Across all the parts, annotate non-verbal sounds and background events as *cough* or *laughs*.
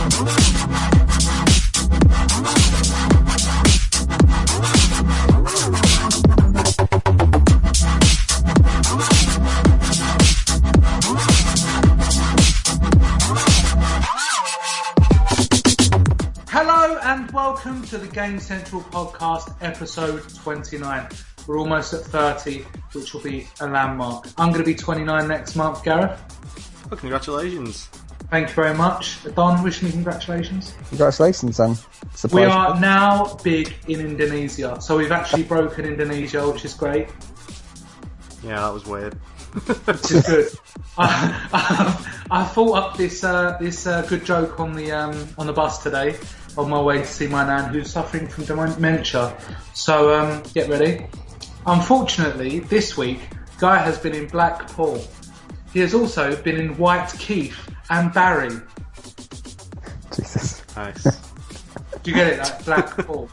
Hello and welcome to the Game Central podcast, episode 29. We're almost at 30, which will be a landmark. I'm going to be 29 next month, Gareth. Well, congratulations. Thank you very much. Don, wishing you congratulations. Congratulations, son. We are now big in Indonesia, so we've actually broken Indonesia, which is great. Yeah, that was weird. Which is good. I, *laughs* I, I thought up this uh, this uh, good joke on the um, on the bus today on my way to see my nan who's suffering from dementia. So um, get ready. Unfortunately, this week Guy has been in Blackpool. He has also been in White Keith and Barry. Jesus. Nice. Do you get it? Like Blackpool.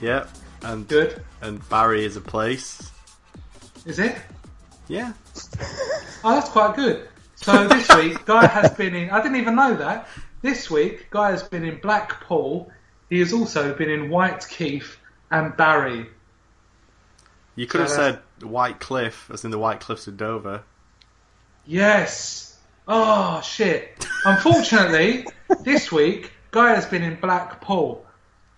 Yep. and Good. and Barry is a place. Is it? Yeah. Oh, that's quite good. So this week, Guy has been in. I didn't even know that. This week, Guy has been in Blackpool. He has also been in White Keith and Barry. You could have So said White Cliff, as in the White Cliffs of Dover. Yes. Oh shit. Unfortunately, *laughs* this week, Guy has been in Blackpool,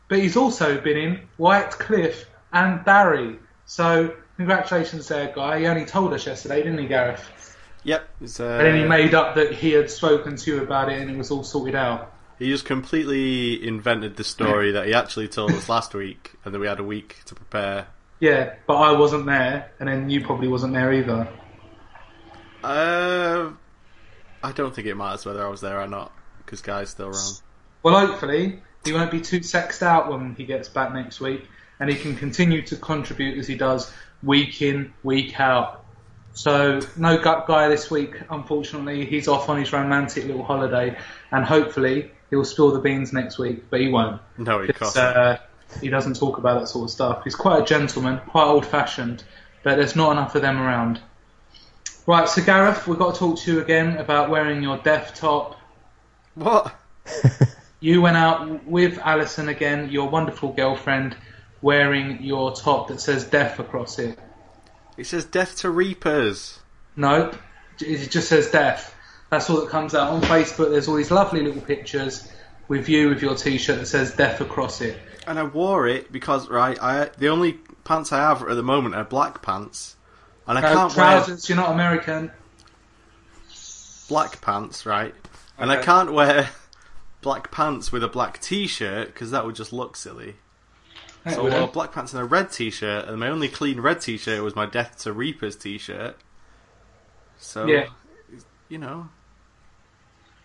but he's also been in White Cliff and Barry. So congratulations there, Guy. He only told us yesterday, didn't he, Gareth? Yep. Uh, And then he made up that he had spoken to you about it and it was all sorted out. he just completely invented the story that he actually told us last week, and then we had a week to prepare. Yeah, but I wasn't there, and then you probably wasn't there either. Uh, I don't think it matters whether I was there or not, because Guy's still around. Well, hopefully he won't be too sexed out when he gets back next week, and he can continue to contribute as he does week in, week out. So no gut guy this week, unfortunately. He's off on his romantic little holiday, and hopefully he'll spill the beans next week, but he won't. No, he can't. uh, he doesn't talk about that sort of stuff. He's quite a gentleman, quite old-fashioned, but there's not enough of them around. Right, so Gareth, we've got to talk to you again about wearing your deaf top. What? *laughs* You went out with Alison again, your wonderful girlfriend, wearing your top that says deaf across it. It says Death to Reapers. No, it just says deaf. That's all that comes out on Facebook. There's all these lovely little pictures with you with your t-shirt that says deaf across it. And I wore it because, right, I the only pants I have at the moment are black pants. And I No can't wear trousers. You're not American. black pants, right? And I can't wear *laughs* black pants with a black t-shirt because that would just look silly. That So I wore eh? black pants and a red t-shirt, and my only clean red t-shirt was my Death to Reapers t-shirt. So, Yeah. you know,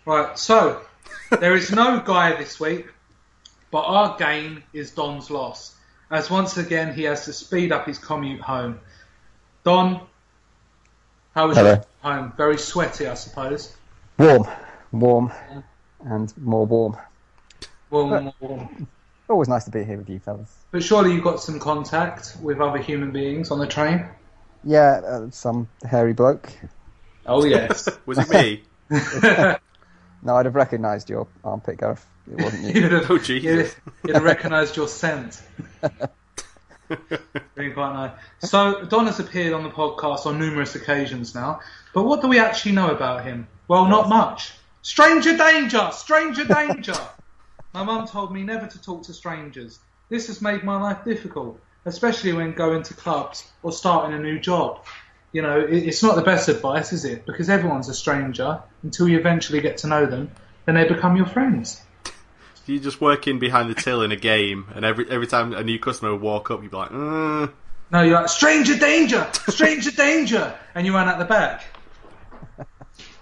Right, so there is no guy this week, but our gain is Don's loss, as once again he has to speed up his commute home. Don, how was Hello. your home? Very sweaty, I suppose. Warm. Warm. And more warm. Warm, warm. Always nice to be here with you fellas. But surely you got some contact with other human beings on the train? Yeah, uh, some hairy bloke. Oh yes. was it me? *laughs* No, I'd have recognised your armpit, Gareth. It wasn't you. *laughs* you'd have, Oh, Jesus. You'd, you'd have recognised your scent. *laughs* Really quite nice. So Don has appeared on the podcast on numerous occasions now, but what do we actually know about him? Well, not much. Stranger danger! Stranger danger! *laughs* my mum told me never to talk to strangers. This has made my life difficult, especially when going to clubs or starting a new job. You know, it's not the best advice, is it? Because everyone's a stranger until you eventually get to know them, then they become your friends. You just work in behind the till in a game, and every every time a new customer would walk up, you'd be like, mm. No, you're like, stranger danger, stranger danger, and you run out the back.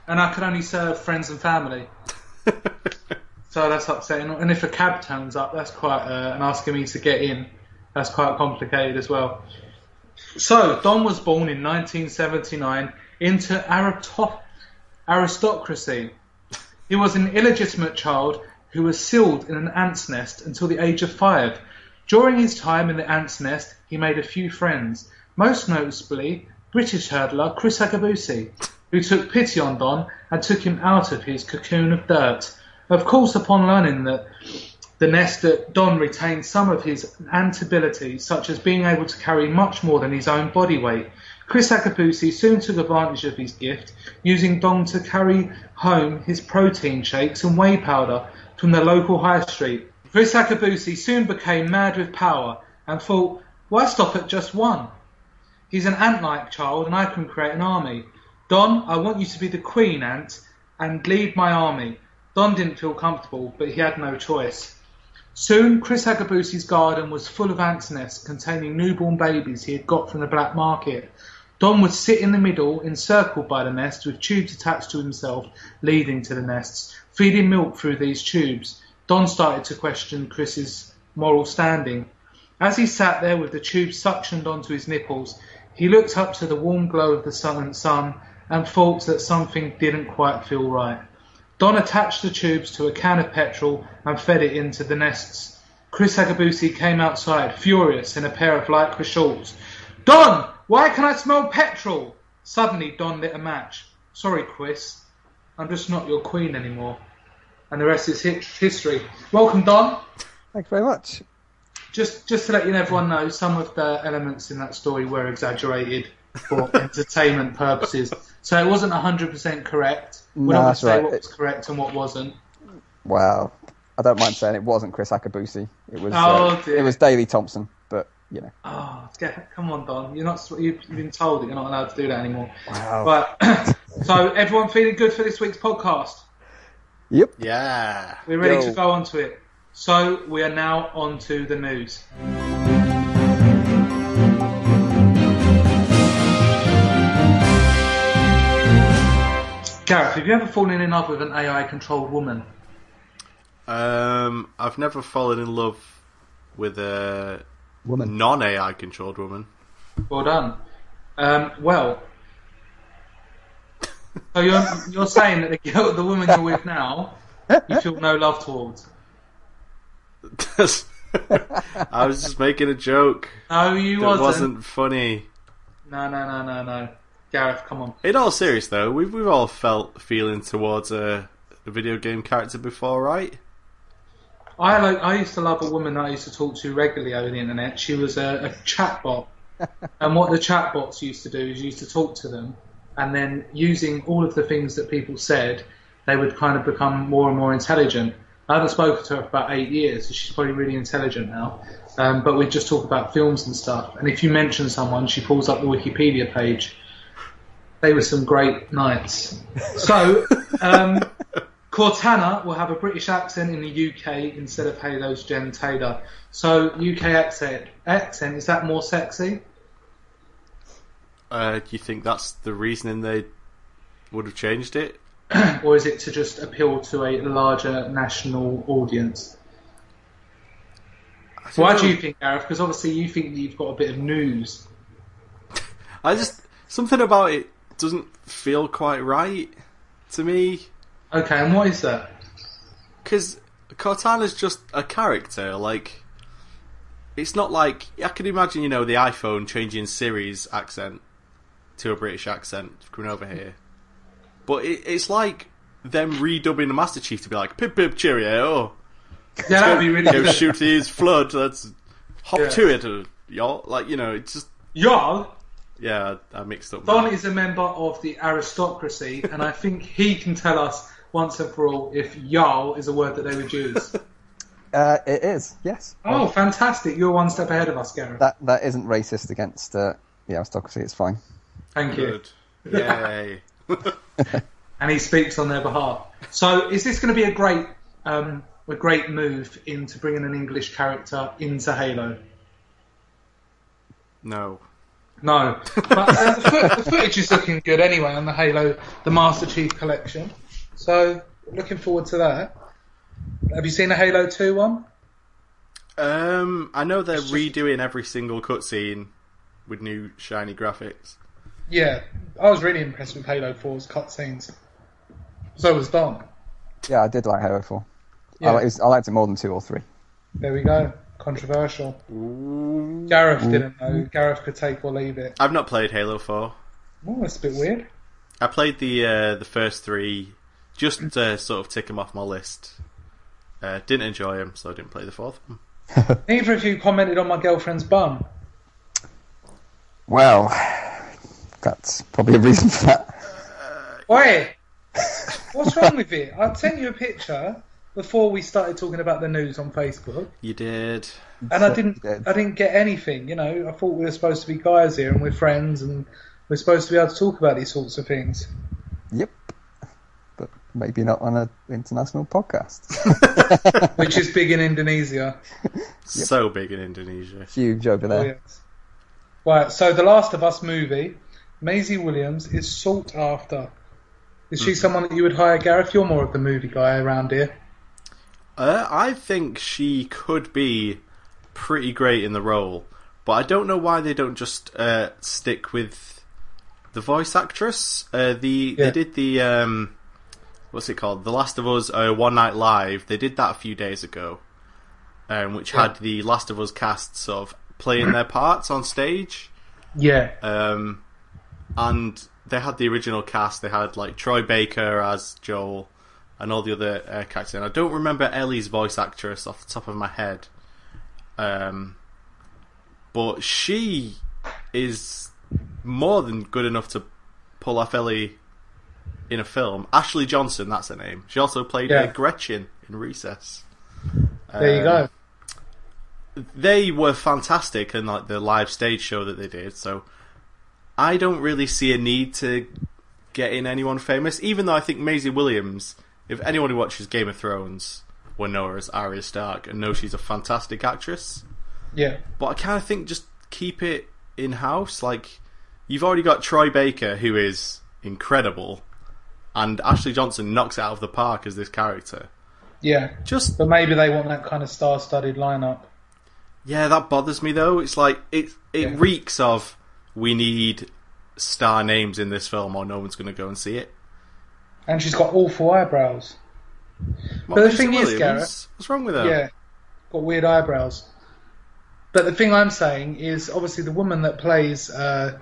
And I could only serve friends and family, *laughs* so that's upsetting. And if a cab turns up, that's quite, uh, and asking me to get in, that's quite complicated as well. So, Don was born in 1979 into aristocracy. He was an illegitimate child who was sealed in an ant's nest until the age of five. During his time in the ant's nest, he made a few friends, most noticeably British hurdler Chris Akabusi, who took pity on Don and took him out of his cocoon of dirt. Of course, upon learning that the nest that Don retained some of his ant abilities, such as being able to carry much more than his own body weight, Chris Akabusi soon took advantage of his gift, using Don to carry home his protein shakes and whey powder from the local high street. Chris Akabusi soon became mad with power and thought, why stop at just one? He's an ant-like child and I can create an army. Don, I want you to be the queen ant and lead my army. Don didn't feel comfortable, but he had no choice. Soon, Chris Akabusi's garden was full of ants' nests containing newborn babies he had got from the black market. Don would sit in the middle, encircled by the nest, with tubes attached to himself leading to the nests, feeding milk through these tubes. Don started to question Chris's moral standing. As he sat there with the tube suctioned onto his nipples, he looked up to the warm glow of the southern sun and thought that something didn't quite feel right. Don attached the tubes to a can of petrol and fed it into the nests. Chris Akabusi came outside, furious, in a pair of lycra shorts. Don, why can I smell petrol? Suddenly, Don lit a match. Sorry, Chris. I'm just not your queen anymore. And the rest is history. Welcome, Don. Thanks very much. Just, just to let you everyone know, some of the elements in that story were exaggerated for *laughs* entertainment purposes. So it wasn't 100% correct. We're No, not say right. what was correct and what wasn't. Wow. I don't mind saying it wasn't Chris Akabusi. It was. Oh, uh, dear. it was Daley Thompson. But you know. Oh, get, come on, Don. You're not. You've been told that you're not allowed to do that anymore. Wow. But *coughs* so everyone feeling good for this week's podcast. Yep. Yeah. We're ready Yo. to go on to it. So we are now on to the news. Gareth, have you ever fallen in love with an AI-controlled woman? Um, I've never fallen in love with a Woman. non AI controlled woman. Well done. Um, well, so you're you're saying that the girl, the woman you're with now, you feel no love towards? *laughs* I was just making a joke. No, you That wasn't. It wasn't funny. No, no, no, no, no. Gareth, come on. In all serious though, we've we've all felt feeling towards a, a video game character before, right? I like. I used to love a woman that I used to talk to regularly over the internet. She was a, a chatbot, *laughs* and what the chatbots used to do is used to talk to them, and then using all of the things that people said, they would kind of become more and more intelligent. I haven't spoken to her for about eight years, so she's probably really intelligent now. Um, but we just talk about films and stuff. And if you mention someone, she pulls up the Wikipedia page. They were some great nights. So, um, *laughs* Cortana will have a British accent in the UK instead of Halo's Jen Taylor. So UK accent, accent is that more sexy? Uh, do you think that's the reasoning they would have changed it? *clears throat* or is it to just appeal to a larger national audience? Why know. do you think, Gareth? Because obviously you think that you've got a bit of news. *laughs* I just something about it doesn't feel quite right to me Okay, and what is that? because Cortana's just a character. Like, it's not like I can imagine, you know, the iPhone changing Siri's accent to a British accent coming over here, but it, it's like them redubbing the Master Chief to be like "Pip Pip Cheerio." Yeah, that'd be really Go good. shoot his flood. Let's hop Yeah. to it, uh, y'all. Like you know, it's just Jarl, yeah. I mixed up. Don is a member of the aristocracy, and I think he can tell us once and for all if "y'all" is a word that they would use. *laughs* Uh, it is. Yes. Oh, fantastic! You're one step ahead of us, Gareth. That that isn't racist against uh, the aristocracy. It's fine. Thank you. Yay. *laughs* and he speaks on their behalf. So, is this going to be a great, um, a great move into bringing an English character into Halo? no. No, but uh, the, foot, the footage is looking good anyway on the Halo, the Master Chief collection. So, looking forward to that. Have you seen the Halo Two one? Um, I know they're just- redoing every single cutscene with new shiny graphics. Yeah, I was really impressed with Halo 4's cutscenes. So was Don. Yeah, I did like Halo Four. Yeah. I, li- it I liked it more than two or three. There we go. Controversial. Gareth didn't know. Gareth could take or leave it. I've not played Halo Four. Oh, that's a bit weird. I played the uh, the first three just to sort of tick them off my list. Uh, didn't enjoy them, so I didn't play the fourth one. *laughs* Neither of you commented on my girlfriend's bum. Well, that's probably a reason for that. *laughs* Wait, what's wrong with it? I sent you a picture before we started talking about the news on Facebook, You did. and I didn't, dead. I didn't get anything. You know, I thought we were supposed to be guys here and we're friends and we're supposed to be able to talk about these sorts of things. Yep. But maybe not on an international podcast. *laughs* which is big in Indonesia. *laughs* So big in Indonesia. Huge over Oh, there. yes. Right, so the Last of Us movie, Maisie Williams is sought after. Is she someone that you would hire, Gareth? You're more of the movie guy around here. Uh, I think she could be pretty great in the role, but I don't know why they don't just uh, stick with the voice actress. Uh, the Yeah. they did the um, what's it called? The Last of Us uh, One Night Live. They did that a few days ago, um, which Yeah. had the Last of Us cast sort of playing their parts on stage. Yeah, Um, and they had the original cast. They had like Troy Baker as Joel, and all the other uh, characters. And I don't remember Ellie's voice actress off the top of my head. Um, but she is more than good enough to pull off Ellie in a film. Ashley Johnson, that's her name. She also played Yeah. uh, Gretchen in Recess. there you Um, go. they were fantastic in like the live stage show that they did. So I don't really see a need to get in anyone famous, even though I think Maisie Williams, if anyone who watches Game of Thrones will know her as Arya Stark and know she's a fantastic actress. Yeah, But I kind of think just keep it in house. Like you've already got Troy Baker, who is incredible, and Ashley Johnson knocks it out of the park as this character. yeah. Just But maybe they want that kind of star-studded lineup. Yeah, that bothers me though. It's like it it Yeah. reeks of we need star names in this film or no one's going to go and see it. And she's got awful eyebrows. What, the thing is, Williams? What's wrong with her? Yeah, got weird eyebrows. But the thing I'm saying is, obviously, the woman that plays uh,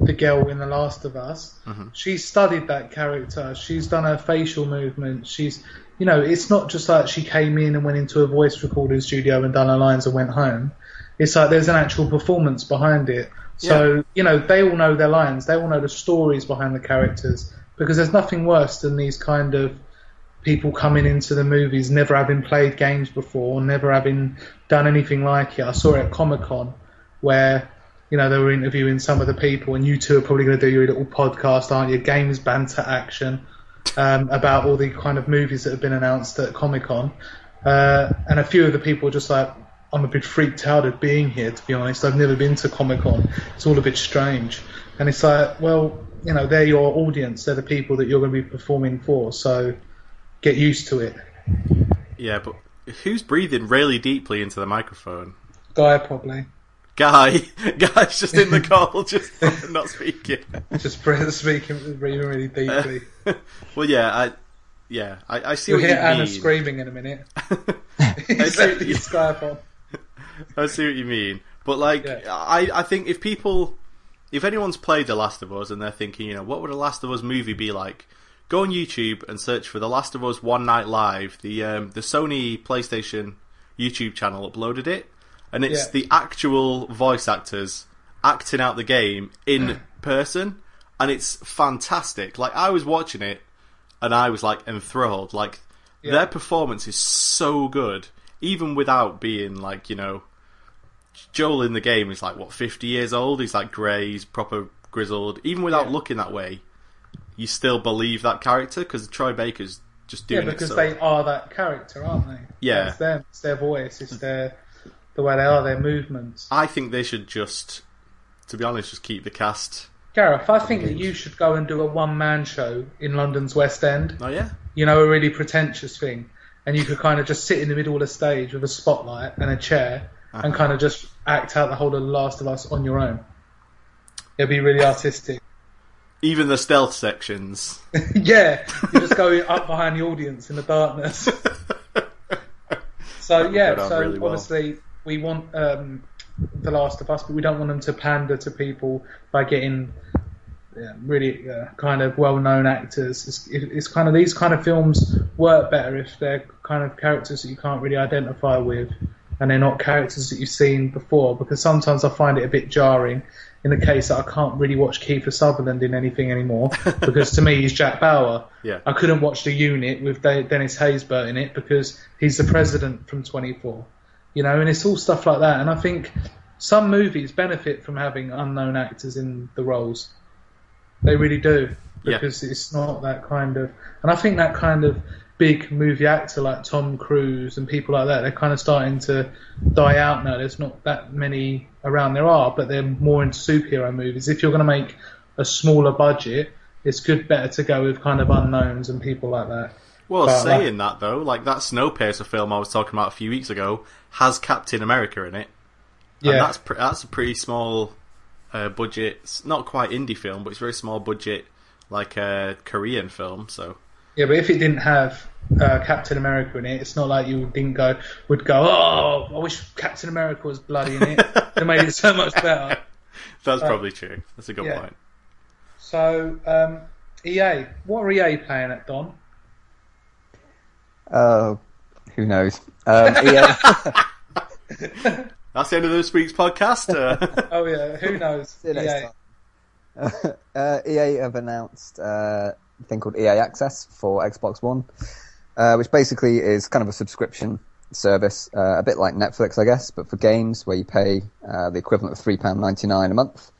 the girl in The Last of Us, she's studied that character. She's done her facial movement. She's, you know, it's not just like she came in and went into a voice recording studio and done her lines and went home. It's like there's an actual performance behind it. So, you know, they all know their lines. They all know the stories behind the characters. Because there's nothing worse than these kind of people coming into the movies never having played games before, never having done anything like it. I saw it at Comic Con where you know they were interviewing some of the people, and you two are probably going to do your little podcast, aren't you? Games banter action um, about all the kind of movies that have been announced at Comic Con, uh, and a few of the people were just like. I'm a bit freaked out at being here, to be honest. I've never been to Comic Con. It's all a bit strange. And it's like, well, you know, they're your audience. They're the people that you're going to be performing for. So get used to it. Yeah, but who's breathing really deeply into the microphone? Guy probably Guy, *laughs* guy's just in the *laughs* call, just *laughs* not speaking. just speaking breathing really deeply. Well, yeah, I, yeah, I, I see You'll what hear you Anna mean. screaming in a minute. I see, left his Skype on. I see what you mean, but like, Yeah. I, I think if people, if anyone's played The Last of Us and they're thinking, you know, what would a Last of Us movie be like? Go on YouTube and search for The Last of Us One Night Live. The um, the Sony PlayStation YouTube channel uploaded it, and it's Yeah. the actual voice actors acting out the game in person, and it's fantastic. Like I was watching it, and I was like enthralled. Like Yeah. their performance is so good, even without being like you know. Joel in the game is like what fifty years old. He's like grey, he's proper grizzled. Even without Yeah. looking that way, you still believe that character because Troy Baker's just Yeah, doing because it. So. they are that character, aren't they? Yeah. It's them. It's their voice. It's their the way they are. Their movements. I think they should just, to be honest, just keep the cast. Gareth, I think that you should go and do a one man show in London's West End. Oh yeah, You know, a really pretentious thing, and you could kind of just sit in the middle of the stage with a spotlight and a chair, and kind of just act out the whole of The Last of Us on your own. It'd be really artistic. even the stealth sections. *laughs* yeah, you just go up behind the audience in the darkness. So yeah, so really well. obviously we want um, The Last of Us, but we don't want them to pander to people by getting yeah, really uh, kind of well-known actors. It's, it, it's kind of these kind of films work better if they're kind of characters that you can't really identify with, and they're not characters that you've seen before. Because sometimes I find it a bit jarring in the case that I can't really watch Kiefer Sutherland in anything anymore *laughs* because to me he's Jack Bauer. Yeah. I couldn't watch The Unit with De- Dennis Haysbert in it because he's the president from 24. You know, and it's all stuff like that. And I think some movies benefit from having unknown actors in the roles. They really do Yeah. because it's not that kind of. And I think that kind of big movie actor like Tom Cruise and people like that, they're kind of starting to die out now. There's not that many around. There are, but they're more into superhero movies. If you're going to make a smaller budget, it's good better to go with kind of unknowns and people like that. Well, But, like- saying that though, like that Snowpiercer film I was talking about a few weeks ago has Captain America in it. And Yeah, that's pre- that's a pretty small uh, budget. It's not quite indie film, but it's very small budget, like a Korean film. So yeah, but if it didn't have uh, Captain America in it, it's not like you didn't go would go. Oh, I wish Captain America was bloody in it. it made it so much better. *laughs* that's Uh, probably true. That's a good yeah. point. So um, EA, what are EA playing at Don? Oh, who knows? Um, EA, *laughs* *laughs* That's the end of this week's podcast. Uh, Oh yeah, who knows? See you next EA. time. uh, EA have announced uh, a thing called EA Access for Xbox One, uh, which basically is kind of a subscription service, uh, a bit like Netflix, I guess, but for games where you pay uh, the equivalent of £3.99 a month,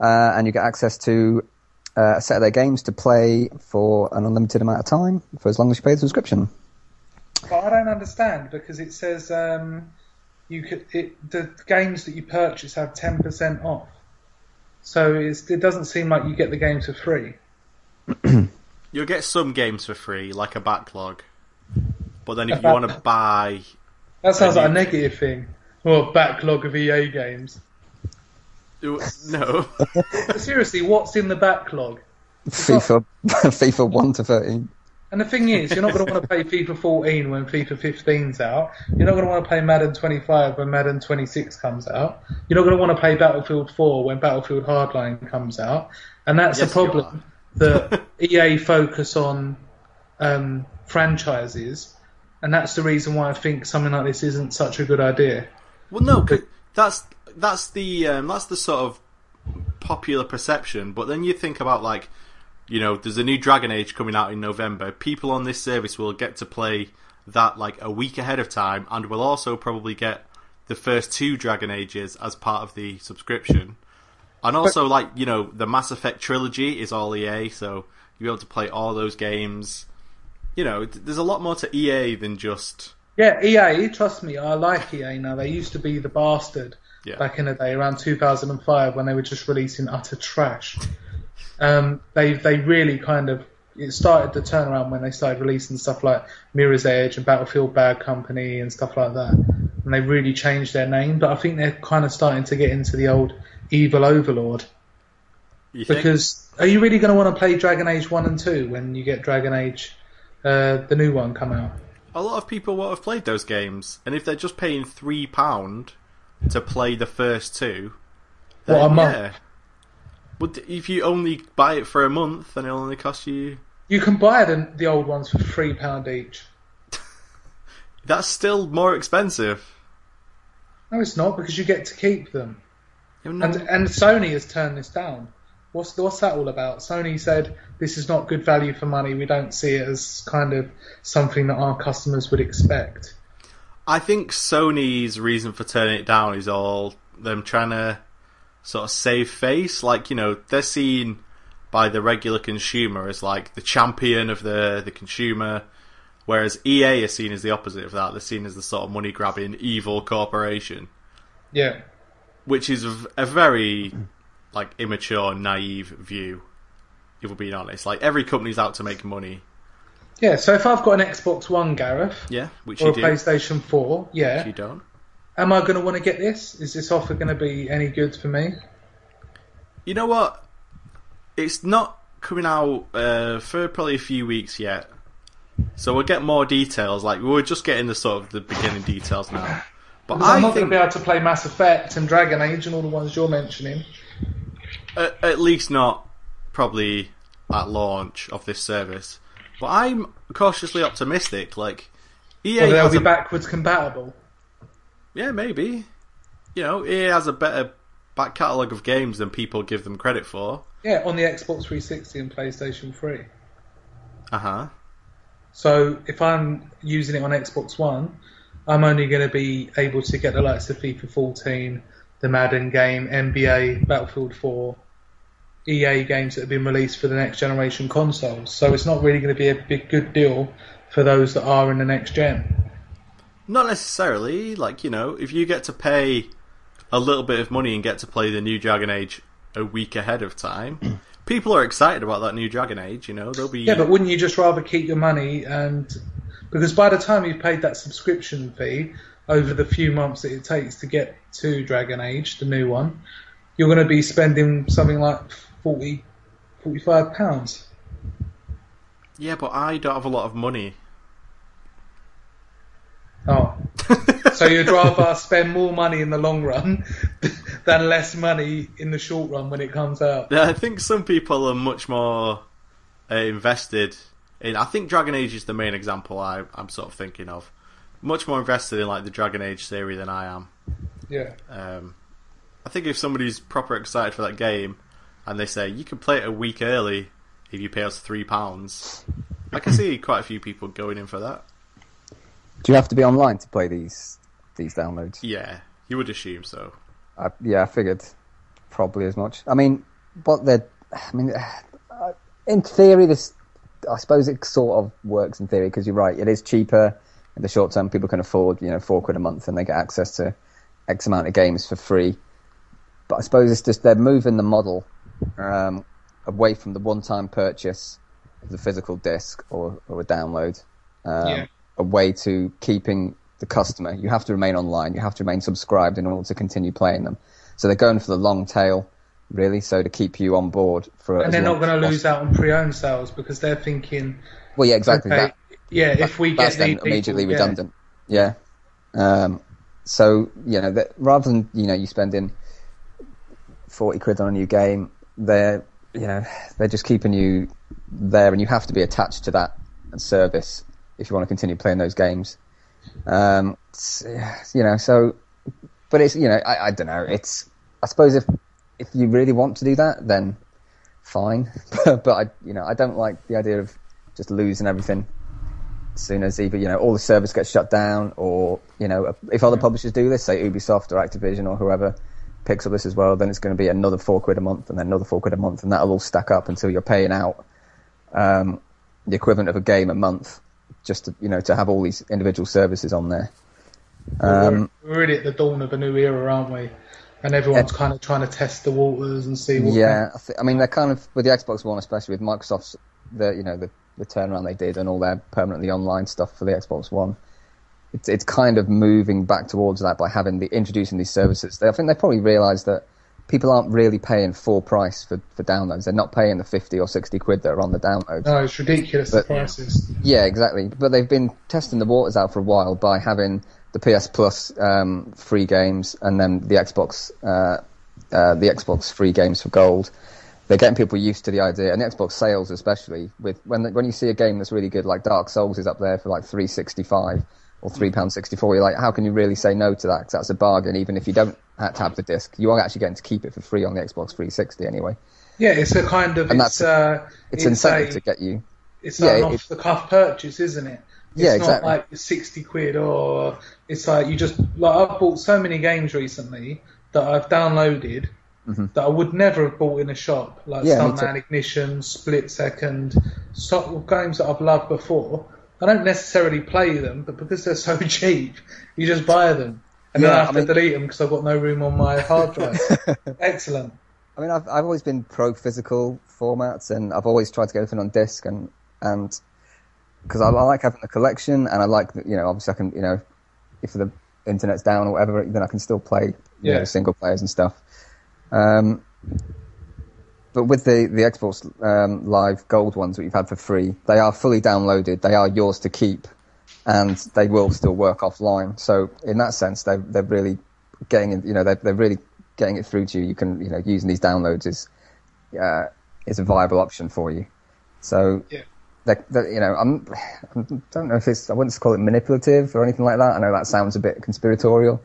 uh, and you get access to uh, a set of their games to play for an unlimited amount of time for as long as you pay the subscription. But I don't understand because it says um, you could it, the games that you purchase have ten percent off. So it doesn't seem like you get the games for free. *clears throat* you'll get some games for free, like a backlog. But then if *laughs* you want to buy, That sounds And like a negative thing. Or a backlog of EA games. no, *laughs* But seriously, what's in the backlog? FIFA, *laughs* FIFA 1 to 13. And the thing is, you're not going to want to play FIFA 14 when FIFA 15's out. You're not going to want to play Madden 25 when Madden 26 comes out. You're not going to want to play Battlefield 4 when Battlefield Hardline comes out. And that's Yes, the you problem that *laughs* EA focus on um, franchises, and that's the reason why I think something like this isn't such a good idea. Well, no, that's that's the um, that's the sort of popular perception. But then you think about like, you know, there's a new Dragon Age coming out in November. People on this service will get to play that like a week ahead of time, and will also probably get the first two Dragon Ages as part of the subscription. And also, like you know, the Mass Effect trilogy is all EA, so you'll be able to play all those games. You know, there's a lot more to EA than just Yeah, EA, trust me, I like EA now. They used to be the bastard Yeah. back in the day, around 2005, when they were just releasing utter trash. Um, they they really kind of it started to turn around when they started releasing stuff like Mirror's Edge and Battlefield Bad Company and stuff like that, and they really changed their name. But I think they're kind of starting to get into the old evil overlord. you think? Because are you really going to want to play Dragon Age one and two when you get Dragon Age, uh, the new one come out? a lot of people won't have played those games, and if they're just paying three pound to play the first two, What, a month? yeah. But if you only buy it for a month, then it'll only cost you. You can buy the, the old ones for three pound each. *laughs* That's still more expensive. No, it's not because you get to keep them. Know, And and Sony has turned this down. What's what's that all about? Sony said this is not good value for money. We don't see it as kind of something that our customers would expect. I think Sony's reason for turning it down is all them trying to sort of save face. Like you know, they're seen by the regular consumer as like the champion of the the consumer, whereas EA is seen as the opposite of that. They're seen as the sort of money grabbing evil corporation. Yeah. which is a, very like immature, naive view. If we're being honest, like every company's out to make money. Yeah, so if I've got an Xbox One, Gareth, Yeah, which or you a do. PlayStation 4, yeah, Which you don't. am I going to want to get this? Is this offer going to be any good for me? You know what? It's not coming out uh, for probably a few weeks yet, so we'll get more details. Like we're just getting the sort of the beginning details now. But I'm I not going think to be able to play Mass Effect and Dragon Age and all the ones you're mentioning. at, at least not probably at launch of this service, but I'm cautiously optimistic. Like EA Well, they'll be a, backwards compatible. yeah, maybe. You know, EA has a better back catalogue of games than people give them credit for. Yeah, on the Xbox 360 and PlayStation 3. Uh huh. So if I'm using it on Xbox One, I'm only going to be able to get the likes of FIFA 14, the Madden game, NBA, Battlefield 4, EA games that have been released for the next generation consoles. So it's not really going to be a big good deal for those that are in the next gen. Not necessarily. Like you know, if you get to pay a little bit of money and get to play the new Dragon Age a week ahead of time, people are excited about that new Dragon Age. You know, they'll be Yeah, but wouldn't you just rather keep your money and because by the time you've paid that subscription fee over the few months that it takes to get to Dragon Age, the new one, you're going to be spending something like 40, 45 pounds. yeah, but I don't have a lot of money. Oh, *laughs* so you'd rather spend more money in the long run *laughs* than less money in the short run when it comes out. Yeah, I think some people are much more uh, invested in. I think Dragon Age is the main example I, I'm sort of thinking of. Much more invested in like the Dragon Age series than I am. Yeah. Um, I think if somebody's proper excited for that game and they say you can play it a week early if you pay us three pounds, I can see quite a few people going in for that. Do you have to be online to play these these downloads? Yeah, you would assume so. I, yeah, I figured probably as much. I mean, but they're, I mean, uh, in theory, this, I suppose it sort of works in theory because you're right. It is cheaper in the short term. People can afford, you know, four quid a month and they get access to X amount of games for free. But I suppose it's just they're moving the model um, away from the one-time purchase of the physical disc or, or a download, um, Yeah. Away to keeping the customer. You have to remain online. You have to remain subscribed in order to continue playing them. So they're going for the long tail, really. So to keep you on board for. And they're not going to lose out on pre-owned sales because they're thinking. Well, yeah, exactly. okay, That, yeah, if we that's get then these people- immediately yeah. redundant. Yeah. Um, so you know that rather than you know you spending forty quid on a new game, they're you know they're just keeping you there, and you have to be attached to that service if you want to continue playing those games. Um, you know, so but it's you know I, I don't know. It's I suppose if if you really want to do that, then fine. *laughs* but I you know I don't like the idea of just losing everything as soon as either you know all the service gets shut down or you know if other publishers do this, say Ubisoft or Activision or whoever picks up this as well, then it's going to be another four quid a month and then another four quid a month, and that'll all stack up until you're paying out um, the equivalent of a game a month just to you know to have all these individual services on there. Um, we're, we're really at the dawn of a new era, aren't we? And everyone's kind of trying to test the waters and see what. Yeah, I, th- I mean they're kind of with the Xbox One, especially with Microsoft's the you know the, the turnaround they did and all their permanently online stuff for the Xbox One. It's it's kind of moving back towards that by having the introducing these services. They, I think they probably realised that people aren't really paying full price for, for downloads. They're not paying the fifty or sixty quid that are on the downloads. No, it's ridiculous the prices. Yeah, exactly. But they've been testing the waters out for a while by having the PS Plus um, free games and then the Xbox uh, uh, the Xbox free games for gold. They're getting people used to the idea, and the Xbox sales especially. With when when you see a game that's really good, like Dark Souls is up there for like three sixty five or three pound sixty four. You're like, how can you really say no to that? 'Cause that's a bargain, even if you don't have to have the disc. You are actually getting to keep it for free on the Xbox 360 anyway. Yeah, it's a kind of And it's that's- uh, It's, incentive a, to get you. It's yeah, an off the cuff purchase, isn't it? It's Yeah, not exactly. like sixty quid or it's like you just like I've bought so many games recently that I've downloaded that I would never have bought in a shop, like Mm-hmm. Yeah, Stuntman Ignition, Split Second, of games that I've loved before. I don't necessarily play them, but because they're so *laughs* cheap, you just buy them. And then I have I to delete them because I've got no room on my hard drive. *laughs* Excellent. I mean, I've I've always been pro physical formats, and I've always tried to get everything on disc, and and because I, I like having a collection, and I like you know obviously I can you know if the internet's down or whatever, then I can still play you Yeah. know, single players and stuff. Um, but with the the Xbox um, Live Gold ones that you've had for free, they are fully downloaded. They are yours to keep, and they will still work offline. So in that sense, they they're really getting it. You know, they're they're really getting it through to you. You can you know using these downloads is uh, is a viable option for you. So, Yeah. that, that, you know, I'm, I don't know if it's I wouldn't call it manipulative or anything like that. I know that sounds a bit conspiratorial,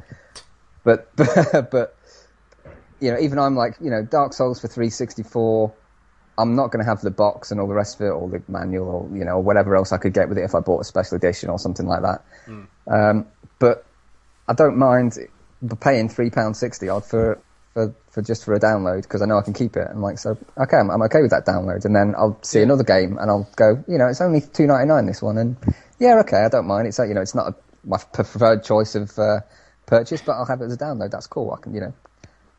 but *laughs* but, but you know, even I'm like, you know, Dark Souls for 364. I'm not going to have the box and all the rest of it, or the manual, or you know, whatever else I could get with it if I bought a special edition or something like that. Um, but I don't mind paying three pound sixty odd for for for just for a download because I know I can keep it. I'm like, so okay, I'm, I'm okay with that download, and then I'll see another game and I'll go, you know, it's only two ninety nine this one, and yeah, okay, I don't mind. It's like, you know, it's not a, my preferred choice of uh, purchase, but I'll have it as a download. That's cool. I can, you know,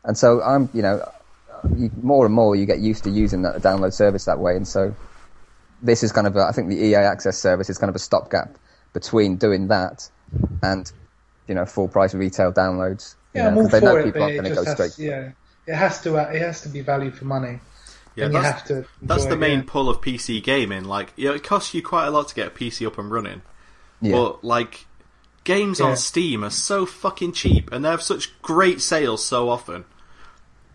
and so I'm, you know, you, more and more you get used to using that download service that way, and so this is kind of a, I think the EA Access service is kind of a stopgap between doing that and you know full price retail downloads. Yeah, I'm know, all 'cause they know for it, people but aren't going to go just straight. yeah, it has to uh, it has to be value for money. Yeah, and you that's, have to. that's the it, main yeah. pull of PC gaming. Like, you know, it costs you quite a lot to get a PC up and running, Yeah. but like, games Yeah. on Steam are so fucking cheap, and they have such great sales so often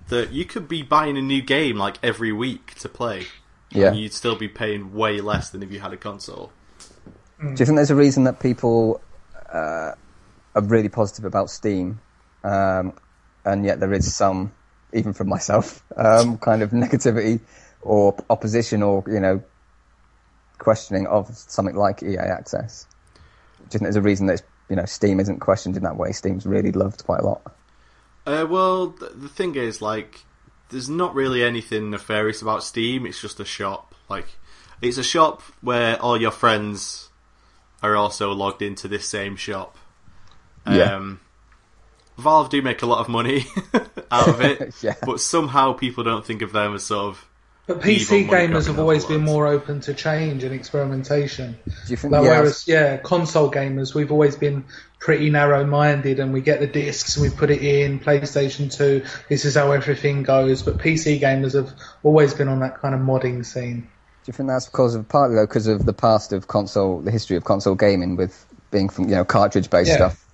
that you could be buying a new game like every week to play, Yeah. and you'd still be paying way less than if you had a console. Do you think there's a reason that people uh, are really positive about Steam, um, and yet there is some, even from myself, um, kind of negativity or opposition or you know questioning of something like EA Access? Do you think there's a reason that it's, you know Steam isn't questioned in that way? Steam's really loved quite a lot. Uh, well, th- the thing is, like, there's not really anything nefarious about Steam. It's just a shop. Like, it's a shop where all your friends are also logged into this same shop. Yeah. Um, Valve do make a lot of money *laughs* out of it, *laughs* Yeah. but somehow people don't think of them as sort of. But PC evil gamers have always been more open to change and experimentation. Do you think? Like, yeah, whereas, yeah, console gamers, we've always been pretty narrow-minded, and we get the discs and we put it in PlayStation Two. This is how everything goes. But PC gamers have always been on that kind of modding scene. Do you think that's because of partly though because of the past of console, the history of console gaming with being from you know cartridge based Yeah. stuff,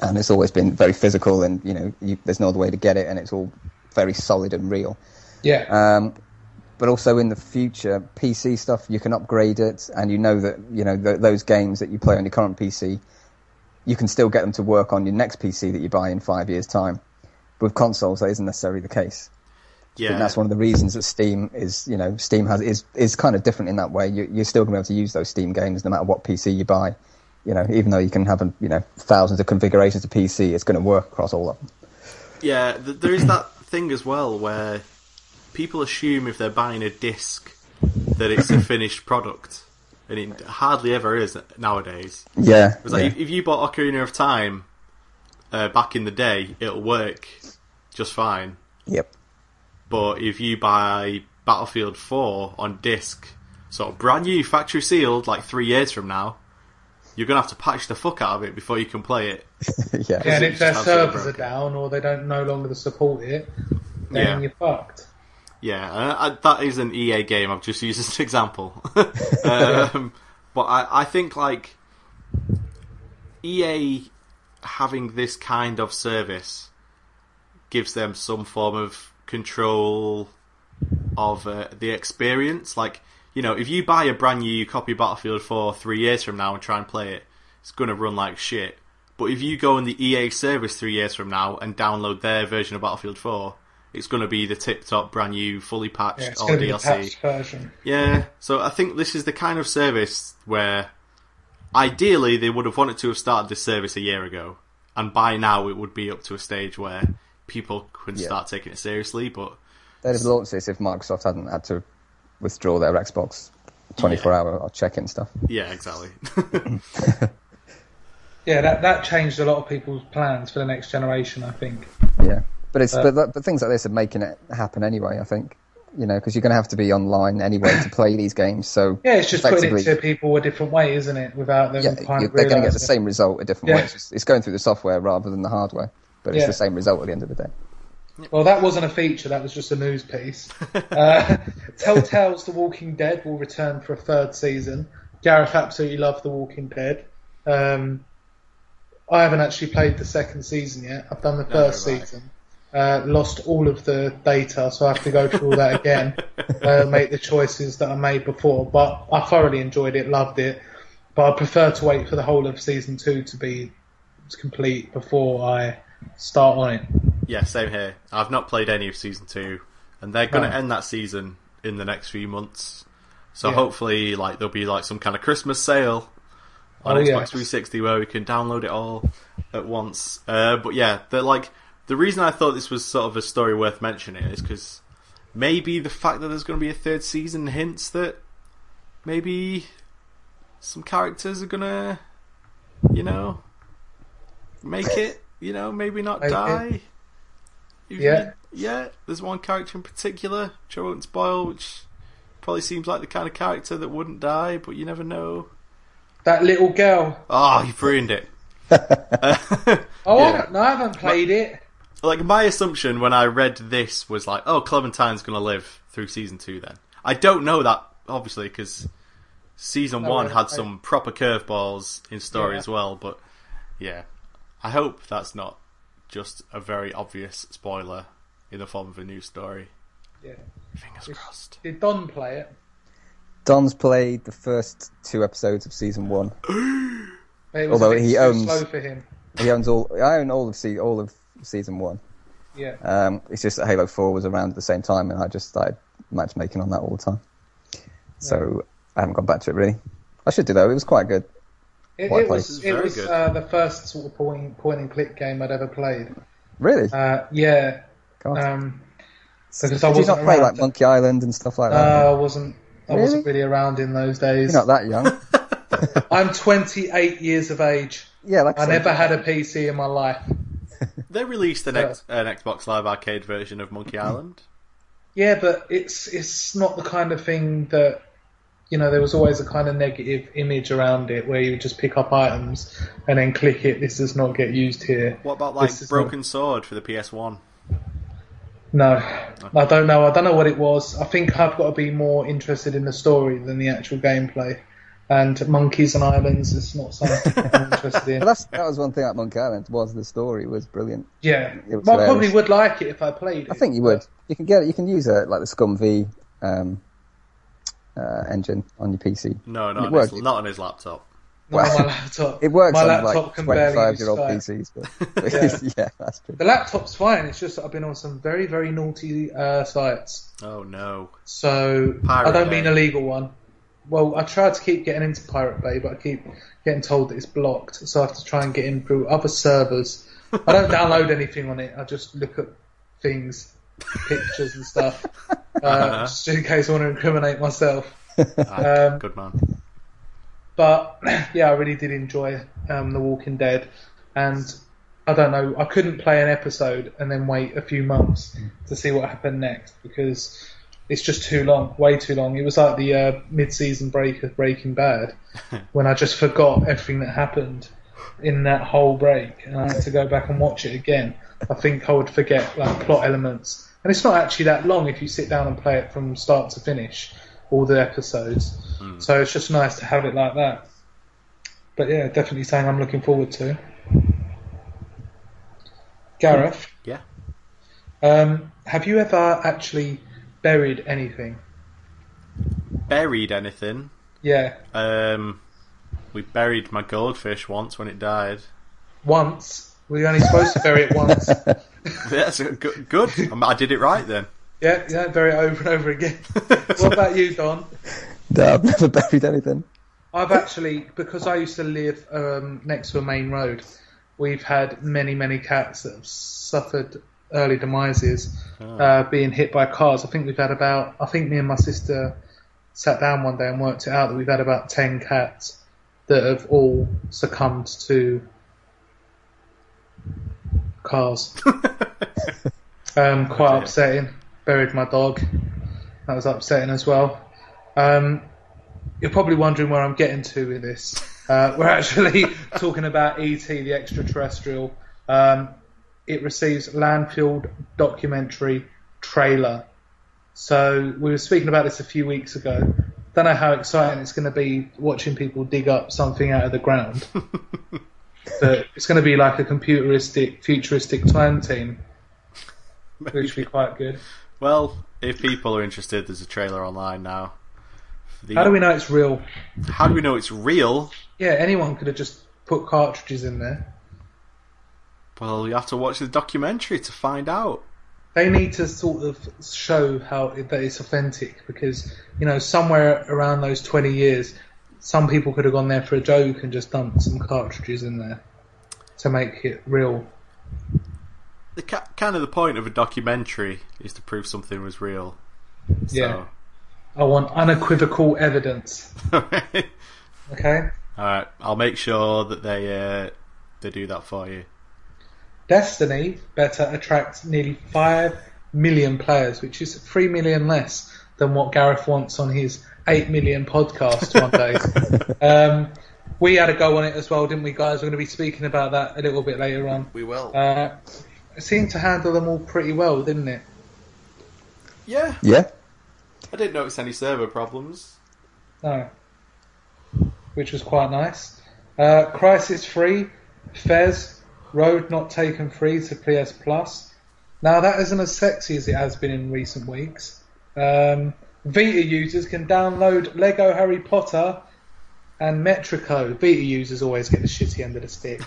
and it's always been very physical and you know you, there's no other way to get it and it's all very solid and real. Yeah, Um, but also in the future, PC stuff you can upgrade it, and you know that you know th- those games that you play on your current PC, you can still get them to work on your next PC that you buy in five years' time. But with consoles, that isn't necessarily the case. Yeah, think that's one of the reasons that Steam is, you know, Steam has is is kind of different in that way. You, you're still going to be able to use those Steam games no matter what PC you buy. You know, even though you can have, a, you know, thousands of configurations of PC, it's going to work across all of them. Yeah, th- there is that *coughs* thing as well where people assume if they're buying a disc that it's a finished product, and it hardly ever is nowadays. Yeah, It's like yeah. if, if you bought Ocarina of Time uh, back in the day, it'll work just fine. yep, But if you buy Battlefield 4 on disc, sort of brand new, factory sealed, like three years from now, you're gonna have to patch the fuck out of it before you can play it. *laughs* yeah, yeah, and if their servers are down or they don't no longer support it, then Yeah. you're fucked. Yeah, uh, I, that is an EA game. I've just used *laughs* as an example. *laughs* um, but I, I think like EA having this kind of service gives them some form of control of uh, the experience. Like, you know, if you buy a brand new copy of Battlefield 4 three years from now and try and play it, it's going to run like shit. But if you go on the EA service three years from now and download their version of Battlefield 4, it's going to be the tip top, brand new, fully patched, Yeah, it's all going to be the DLC. patched version. Yeah, so I think this is the kind of service where ideally they would have wanted to have started this service a year ago, and by now it would be up to a stage where people could Yeah. start taking it seriously. But they'd have launched this if Microsoft hadn't had to withdraw their Xbox 24 hour check in stuff. yeah, exactly. *laughs* Yeah, that that changed a lot of people's plans for the next generation. I think. Yeah, but it's Uh, but, but things like this are making it happen anyway. I think you know because you're going to have to be online anyway to play these games. So *laughs* Yeah, it's just putting it to people a different way, isn't it? Without them yeah, kind of they're going to get the same result a different Yeah. way. It's, just, it's going through the software rather than the hardware, but it's Yeah. the same result at the end of the day. Well, that wasn't a feature. That was just a news piece. *laughs* uh, Telltale's The Walking Dead will return for a third season. Gareth absolutely loved The Walking Dead. Um, I haven't actually played the second season yet. I've done the first have I. season. Uh, lost all of the data, so I have to go through all that again, uh, *laughs* make the choices that I made before. But I thoroughly enjoyed it, loved it. But I prefer to wait for the whole of season two to be complete before I start on it. Yeah, same here. I've not played any of season two, and they're going to No. end that season in the next few months. So Yeah. hopefully, like there'll be like some kind of Christmas sale on Oh, Xbox yes. 360 where we can download it all at once. Uh, but yeah, they're like the reason I thought this was sort of a story worth mentioning is because maybe the fact that there's going to be a third season hints that maybe some characters are gonna, you know, make it. You know, maybe not Make die. Yeah. yeah. There's one character in particular, which I won't spoil, which probably seems like the kind of character that wouldn't die, but you never know. That little girl. Oh, you've ruined it. *laughs* Uh, *laughs* oh, I Yeah. don't know. I haven't played it. Like my assumption when I read this was like, oh, Clementine's going to live through season two. Then I don't know that obviously because season No, one I- had I- some proper curveballs in story Yeah. as well. But yeah, I hope that's not just a very obvious spoiler in the form of a new story. Yeah. Fingers crossed. Did Don play it? Don's played the first two episodes of season one. *gasps* It was Although a bit he too owns- slow for him. He owns all. I own all of se- all of season one. Yeah. Um, it's just that Halo Four was around at the same time, and I just started matchmaking on that all the time. So I haven't gone back to it really. I should do though. It was quite good. It, Quite it was it was good. uh, the first sort of point point and click game I'd ever played. Really? Uh, yeah. God. Um, because Did I you wasn't not play like Monkey Island and stuff like No, that? I wasn't. I wasn't really around in those days. You're not that young. *laughs* *laughs* I'm 28 years of age. yeah, like I said, never had a PC in my life. *laughs* They released an, Yeah. X, an Xbox Live Arcade version of Monkey hmm. Island. Yeah, but it's it's not the kind of thing that you know. There was always a kind of negative image around it where you would just pick up items and then click it. This does not get used here. What about like Broken Sword for the PS1? No, I don't know. I don't know what it was. I think I've got to be more interested in the story than the actual gameplay. And monkeys and islands is not something I'm *laughs* interested in. But that's that was one thing at Monkey Island was the story was brilliant. Yeah, was well, I probably would like it if I played it. I think you would. You can get it. You can use a like the Scum V um, uh, engine on your PC. No, It not on, his, not on his laptop. Not on my laptop. *laughs* It works my on laptop like can barely twenty-five use year old PCs, but, *laughs* but Yeah. yeah. that's true. The laptop's fine. It's just I've been on some very, very naughty uh, sites. Oh no. So Pirate I don't Bay. mean a legal one. Well, I tried to keep getting into Pirate Bay, but I keep getting told that it's blocked. So I have to try and get in through other servers. I don't *laughs* download anything on it. I just look at things, pictures and stuff, uh, just in case I want to incriminate myself. Ah, Um, good man. But *clears throat* yeah, I really did enjoy um, The Walking Dead, and I don't know, I couldn't play an episode and then wait a few months to see what happened next because it's just too long, way too long. It was like the uh, mid-season break of Breaking Bad *laughs* when I just forgot everything that happened in that whole break, and I had to go back and watch it again. I think I would forget like plot elements, and it's not actually that long if you sit down and play it from start to finish, all the episodes. So it's just nice to have it like that. But yeah, definitely something I'm looking forward to. Gareth, Yeah. um, have you ever actually buried anything? Buried anything? Yeah, Um, we buried my goldfish once when it died. once. Were you only supposed to bury it once? *laughs* That's a good. good. I did it right then. Yeah, yeah, bury it over and over again. *laughs* what about you, Don? No, I've never *laughs* buried anything. I've actually, because I used to live um, next to a main road, we've had many, many cats that have suffered early demises, uh, being hit by cars. I think we've had about, I think me and my sister sat down one day and worked it out that we've had about 10 cats that have all succumbed to cars. *laughs* um, quite upsetting. Buried my dog. That was upsetting as well. Um, you're probably wondering where I'm getting to with this. Uh, we're actually *laughs* talking about ET, the extraterrestrial. Um, it receives Landfield documentary trailer. So we were speaking about this a few weeks ago. Don't know how exciting it's going to be watching people dig up something out of the ground. *laughs* but it's going to be like a computeristic, futuristic time team. which would be quite good. Well, if people are interested, there's a trailer online now. the- How do we know it's real? how do we know it's real? Yeah, anyone could have just put cartridges in there. Well, you have to watch the documentary to find out. They need to sort of show how that it's authentic because you know somewhere around those twenty years, some people could have gone there for a joke and just dumped some cartridges in there to make it real. The ca- kind of the point of a documentary is to prove something was real. So, Yeah. I want unequivocal evidence. *laughs* Okay. All right, I'll make sure that they uh, they do that for you. Destiny beta attract nearly 5 million players, which is 3 million less than what Gareth wants on his 8 million podcast one day. *laughs* um, we had a go on it as well, didn't we, guys? We're going to be speaking about that a little bit later on. We will. Uh, it seemed to handle them all pretty well, didn't it? yeah, Yeah. I didn't notice any server problems. No. Which was quite nice. Uh, Crysis Free, Fez, Road not taken free to PS Plus. Now that isn't as sexy as it has been in recent weeks. Um, Vita users can download Lego Harry Potter and Metrico. Vita users always get the shitty end of the stick.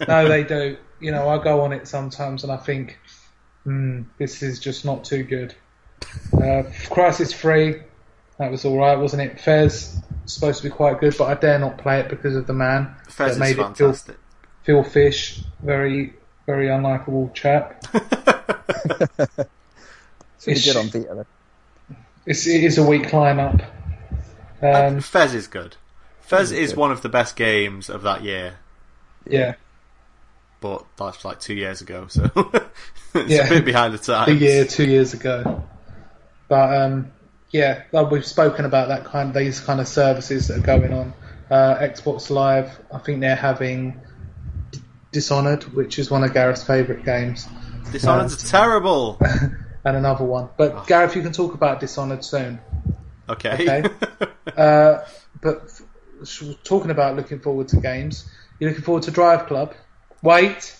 *laughs* no, they do. You know, I go on it sometimes and I think, hmm, this is just not too good. Uh, Crysis Free, that was alright, wasn't it? Fez, supposed to be quite good, but I dare not play it because of the man Fez that is made it Phil, fantastic. Phil Fish. Very, very unlikable chap. *laughs* It's really good on Vita. though. It's, it is a weak lineup. Um, Fez is good. Fez is is good. one of the best games of that year, yeah, but that's like two years ago, so *laughs* it's Yeah. a bit behind the times. a year, two years ago. But um, yeah, well, we've spoken about that kind, these kind of services that are going on. Uh, Xbox Live, I think they're having Dishonored, which is one of Gareth's favourite games. Dishonored's terrible. *laughs* and another one. But Gareth, you can talk about Dishonored soon. Okay. Okay. *laughs* Uh, but f- talking about looking forward to games, you're looking forward to Drive Club. Wait,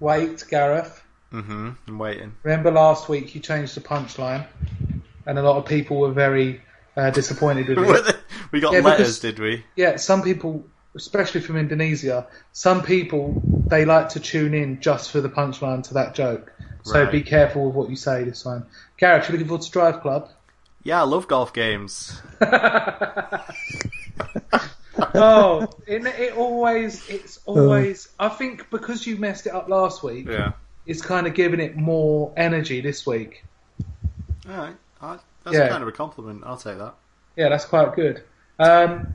wait, Gareth. Mm-hmm. I'm waiting. Remember last week you changed the punchline, and a lot of people were very uh, disappointed with *laughs* it. we got Yeah, letters, because- did we? Yeah, some people, especially from Indonesia, some people they like to tune in just for the punchline to that joke. So Right. be careful with what you say this time. Gareth, you looking forward to Drive Club? Yeah, I love golf games. *laughs* oh, it, it always, it's always. I think because you messed it up last week, Yeah. it's kind of giving it more energy this week. All right. I, that's Yeah. kind of a compliment. I'll take that. Yeah, that's quite good. Um,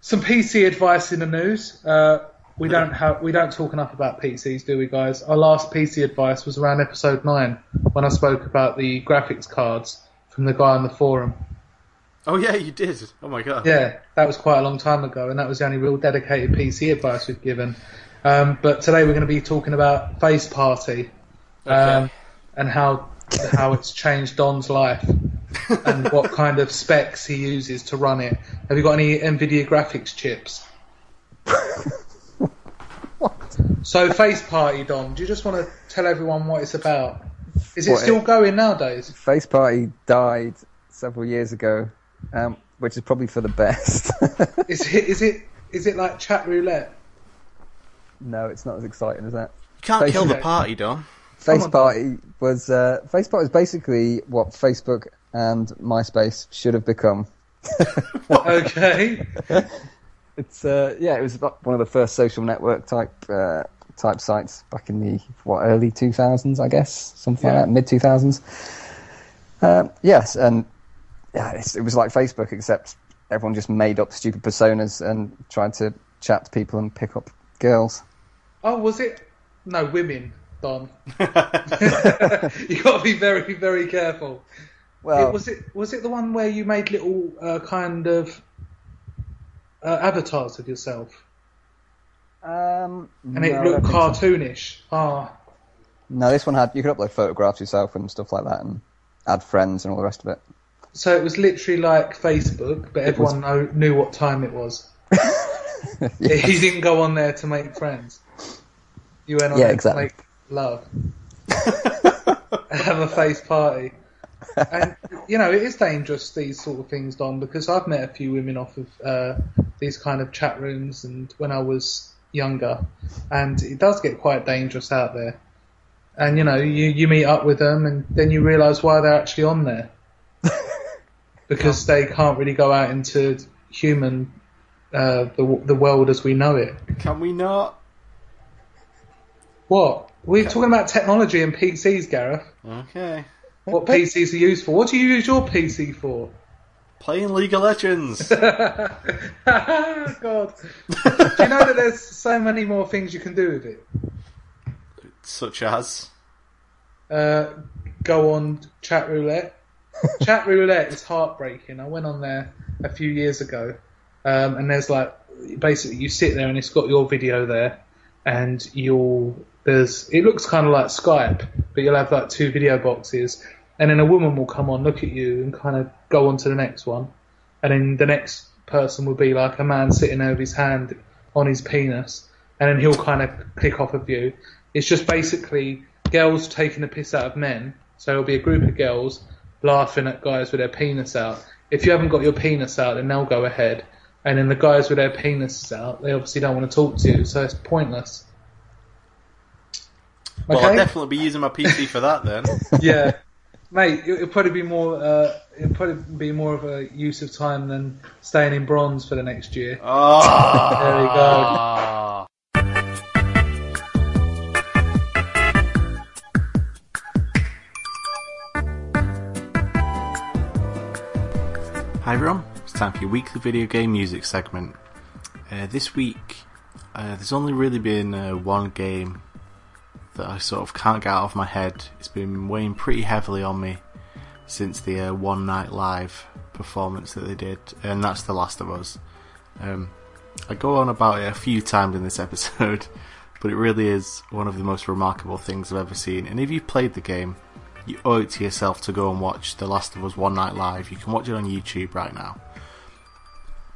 some PC advice in the news. Uh, we don't have, we don't talk enough about PCs, do we, guys? Our last PC advice was around episode nine when I spoke about the graphics cards from the guy on the forum. Oh yeah, you did. Oh my god. Yeah, that was quite a long time ago, and that was the only real dedicated PC advice we've given. Um, but today we're going to be talking about Face Party Okay. um, and how how it's changed Don's life and what kind of specs he uses to run it. Have you got any NVIDIA graphics chips? So Face Party, Don, do you just want to tell everyone what it's about? Is it What, still it- going nowadays? Face Party died several years ago, um, which is probably for the best. *laughs* Is it is it is it like chat roulette? no, it's not as exciting as that. you can't Face- kill the party, Don. Face. Party was uh, Face Party is basically what Facebook and MySpace should have become. *laughs* Okay. *laughs* It's uh, yeah, it was one of the first social network type uh, type sites back in the what early two thousands, I guess, something Yeah. like that, mid two thousands. Um, yes, and yeah, it's, it was like Facebook, except everyone just made up stupid personas and tried to chat to people and pick up girls. Oh, was it? No, women, Don. *laughs* *laughs* you got to be very, very careful. Well, It, was it was it the one where you made little uh, kind of uh, avatars of yourself um, and it I looked don't so. cartoonish? Ah, No, this one had you could upload photographs yourself and stuff like that, and add friends and all the rest of it. so it was literally like Facebook, but everyone know, knew what time it was. *laughs* Yes. You didn't go on there to make friends. You went on Yeah, there exactly. to make love. *laughs* have a face party. And you know, it is dangerous these sort of things, Don, because I've met a few women off of uh, these kind of chat rooms, and when I was younger, and it does get quite dangerous out there. And you know, you you meet up with them, and then you realise why they're actually on there, *laughs* because they can't really go out into human uh, the the world as we know it. Can we not? What? We're talking about technology and PCs, Gareth. Okay. What PCs are used for? What do you use your PC for? Playing League of Legends. *laughs* God. do you know that there's so many more things you can do with it? Such as. Uh, go on chat roulette. chat roulette is heartbreaking. I went on there a few years ago, um, and there's like basically you sit there and it's got your video there, and you'll there's it looks kind of like Skype, but you'll have like two video boxes, and then a woman will come on, look at you, and kind of go on to the next one, and then the next person will be like a man sitting there with his hand on his penis, and then he'll kind of click off a view. It's just basically girls taking the piss out of men. So it'll be a group of girls laughing at guys with their penis out. If you haven't got your penis out, then they'll go ahead. And then the guys with their penises out, they obviously don't want to talk to you, so it's pointless. Well, I'll definitely be using my PC for that then. *laughs* yeah, mate, it'll probably be more. Uh, it'll probably be more of a use of time than staying in bronze for the next year. Oh, There we go. Hi everyone, it's time for your weekly video game music segment. Uh, this week, uh, there's only really been uh, one game that I sort of can't get out of my head. It's been weighing pretty heavily on me since the uh, One Night Live performance that they did, and that's The Last of Us. Um, I go on about it a few times in this *laughs* episode, but it really is one of the most remarkable things I've ever seen. And if you've played the game, you owe it to yourself to go and watch The Last of Us One Night Live. You can watch it on YouTube right now.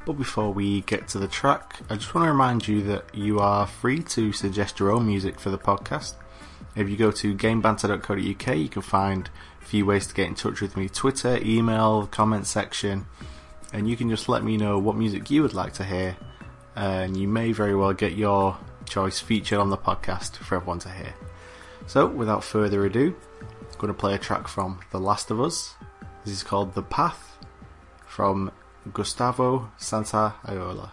But before we get to the track, I just want to remind you that you are free to suggest your own music for the podcast. If you go to gamebanter.co.uk, you can find a few ways to get in touch with me Twitter, email, comment section, and you can just let me know what music you would like to hear. And you may very well get your choice featured on the podcast for everyone to hear. So, without further ado, I'm going to play a track from The Last of Us. This is called The Path from Gustavo Santa Iola.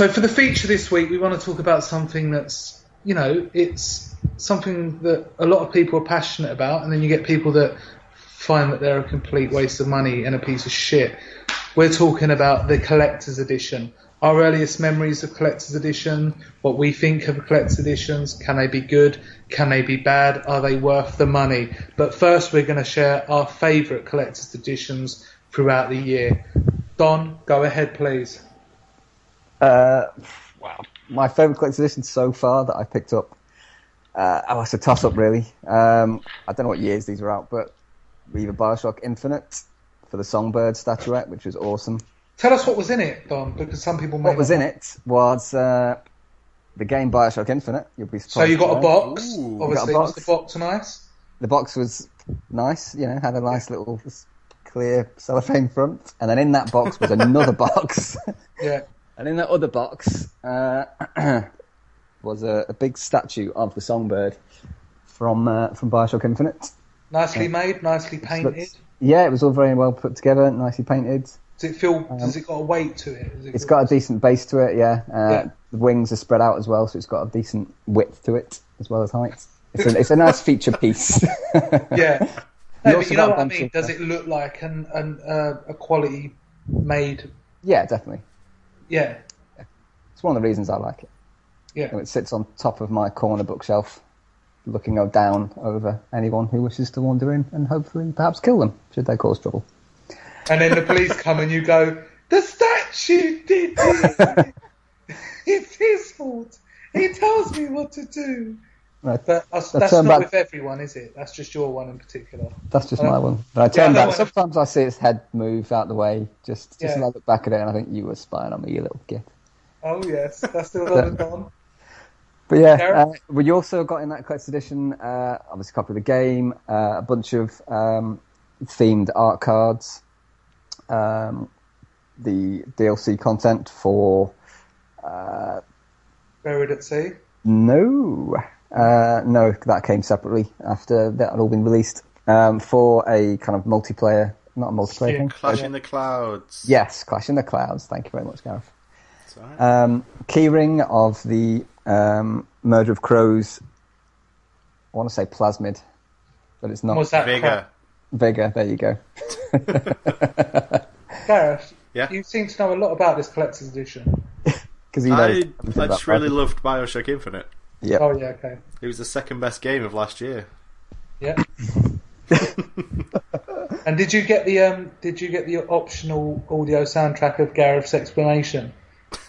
So for the feature this week, we want to talk about something that's, you know, it's something that a lot of people are passionate about, and then you get people that find that they're a complete waste of money and a piece of shit. We're talking about the collector's edition. Our earliest memories of collector's edition, what we think of collector's editions, can they be good? Can they be bad? Are they worth the money? But first, we're going to share our favourite collector's editions throughout the year. Don, go ahead, please. Uh, wow. My favourite collector's edition so far that I picked up. Uh, oh, it's a toss up, really. Um, I don't know what years these were out, but either Bioshock Infinite for the Songbird statuette, which was awesome. Tell us what was in it, Don, because some people may What was not in it was uh, the game Bioshock Infinite. You'll be surprised. So you got a box. Ooh. Obviously, got a was the box nice? The box was nice, you know, had a nice little clear cellophane front, and then in that box was another *laughs* box, Yeah. And in that other box uh, *clears throat* was a, a big statue of the Songbird from uh, from Bioshock Infinite. Nicely made, nicely painted. Yeah, it was all very well put together, nicely painted. Does it feel? Does it got a weight to it? It Um, It's got a decent base to it, yeah. Uh, Yeah. The wings are spread out as well, so it's got a decent width to it as well as height. It's a, it's a nice feature piece. *laughs* *laughs* Yeah. You No, but you know what I mean. Does it look like an, an uh, a quality made? yeah, definitely. Yeah. It's one of the reasons I like it. Yeah. And it sits on top of my corner bookshelf, looking down over anyone who wishes to wander in and hopefully perhaps kill them should they cause trouble. And then the police come and you go, the statue did it. *laughs* it's his fault. He tells me what to do. Right. But that's, that's not back- with everyone, is it? That's just your one in particular. That's just Uh, my one. But I turn that back. Sometimes I see its head move out the way, just just Yeah. and I look back at it and I think you were spying on me, you little git. Oh yes, that's still *laughs* Don. But yeah, uh, we also got in that collector's edition, uh, obviously a copy of the game, uh, a bunch of um, themed art cards, um, the DLC content for Buried at sea. no, uh, no, that came separately after that had all been released um, for a kind of multiplayer, not a multiplayer Yeah, thing. Clash in the Clouds. Yes, Clash in the Clouds. Thank you very much, Gareth. It's alright. Um, keyring of the um, Murder of Crows. I want to say plasmid, but it's not. Was that Vigor. crap? Vigor, there you go. *laughs* Gareth, Yeah? you seem to know a lot about this collector's edition. *laughs* Because you know. I, I just really Plasmid. loved Bioshock Infinite. Yep. Oh yeah, okay. It was the second best game of last year. Yeah. *laughs* and did you get the um? Did you get the optional audio soundtrack of Gareth's explanation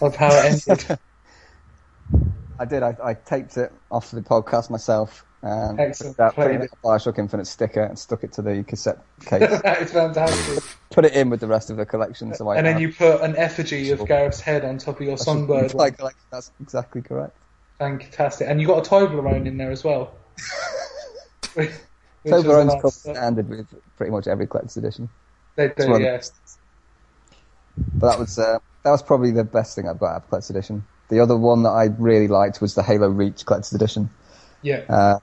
of how it ended? *laughs* I did. I, I taped it off the podcast myself. And Excellent. put, that, put Played in a Bioshock Infinite sticker and stuck it to the cassette *laughs* case. that is fantastic. put it in with the rest of the collection. So I And then have- you put an effigy of Gareth's head on top of your songbird. Like, like, that's exactly correct. Fantastic. And you got a Toblerone in there as well. *laughs* Toblerone's nice. standard with pretty much every collector's edition. They do, yeah. But that was uh, that was probably the best thing I've got out of collector's edition. The other one that I really liked was the Halo Reach collector's edition, Yeah. uh,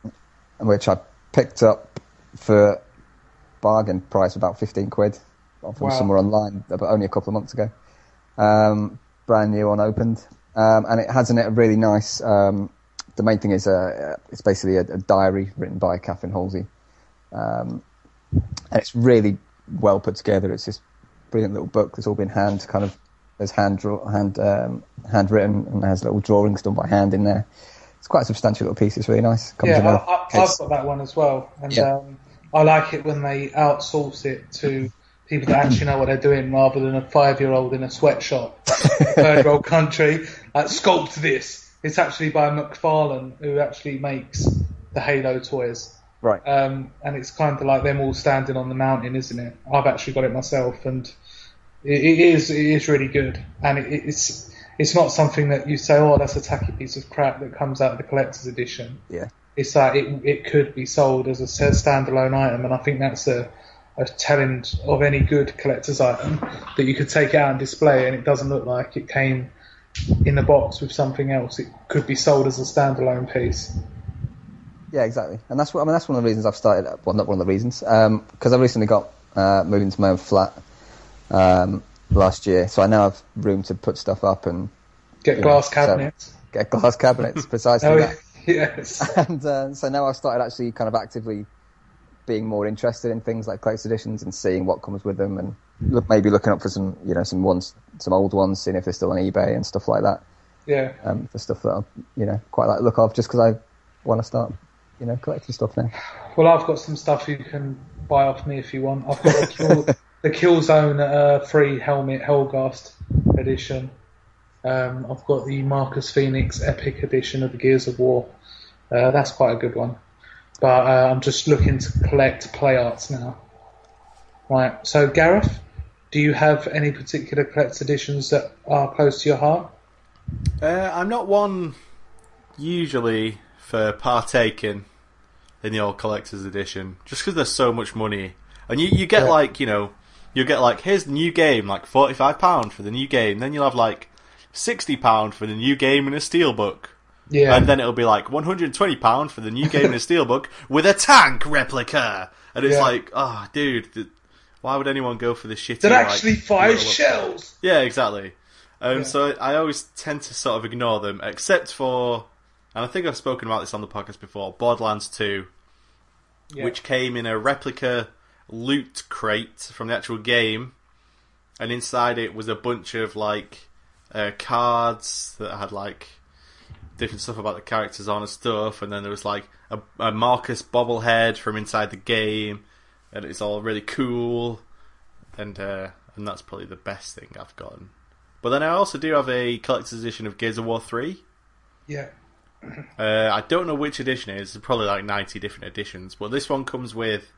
which I picked up for bargain price about fifteen quid from Wow. somewhere online, but only a couple of months ago. Um, brand new, unopened, um, and it has in it a really nice. Um, the main thing is uh, it's basically a, a diary written by Catherine Halsey, um, and it's really well put together. It's this brilliant little book that's all been hand kind of there's hand draw, hand um, handwritten and has little drawings done by hand in there. It's quite a substantial little piece. It's really nice. Comes Yeah, I, a I've got that one as well, and Yeah. um, I like it when they outsource it to people that actually know what they're doing, rather than a five-year-old in a sweatshop, third world country. Like, sculpt this. It's actually by McFarlane, who actually makes the Halo toys, Right. um, and it's kind of like them all standing on the mountain, isn't it? I've actually got it myself, and it, it is it is really good, and it, it's it's not something that you say, oh, that's a tacky piece of crap that comes out of the collector's edition yeah. it's that it it could be sold as a standalone item, and I think that's a, a telling of any good collector's item that you could take out and display, and it doesn't look like it came in a box with something else. It could be sold as a standalone piece. Yeah, exactly. And that's what I mean. That's one of the reasons I've started. Well, not one of the reasons, because I recently got uh, moved into my own flat um, last year, so I now have room to put stuff up and Get glass so- cabinets. Get glass cabinets, *laughs* precisely Oh, that. *laughs* yes. and uh, so now I've started actually kind of actively being more interested in things like collector's editions and seeing what comes with them, and look, maybe looking up for some, you know, some ones, some old ones, seeing if they're still on eBay and stuff like that. Yeah. Um, for stuff that I, you know, quite like look of, just because I want to start, you know, collecting stuff now. Well, I've got some stuff you can buy off me if you want. I've got the, kill, *laughs* the Killzone uh, free helmet Helghast edition. Um, I've got the Marcus Phoenix Epic edition of the Gears of War. Uh, that's quite a good one. But uh, I'm just looking to collect play arts now. Right. So, Gareth, do you have any particular collect editions that are close to your heart? Uh, I'm not one usually for partaking in the old collector's edition, just because there's so much money, and you you get Yeah. like you know you get like here's the new game like forty five pound for the new game, then you'll have like sixty pound for the new game in a steelbook. Yeah. And then it'll be like one hundred and twenty pound for the new game in a *laughs* steelbook with a tank replica, and it's Yeah. like, oh, dude, why would anyone go for this shitty? that like, actually fires little- shells. yeah, exactly. Um, Yeah. So I always tend to sort of ignore them, except for, and I think I've spoken about this on the podcast before, Borderlands 2, Yeah. which came in a replica loot crate from the actual game, and inside it was a bunch of like uh, cards that had like different stuff about the characters on and stuff, and then there was like a, a Marcus bobblehead from inside the game, and it's all really cool, and uh, and that's probably the best thing I've gotten. But then I also do have a collector's edition of Gears of War Three. Yeah. *clears throat* Uh, I don't know which edition it is. There's probably like 90 different editions, but this one comes with.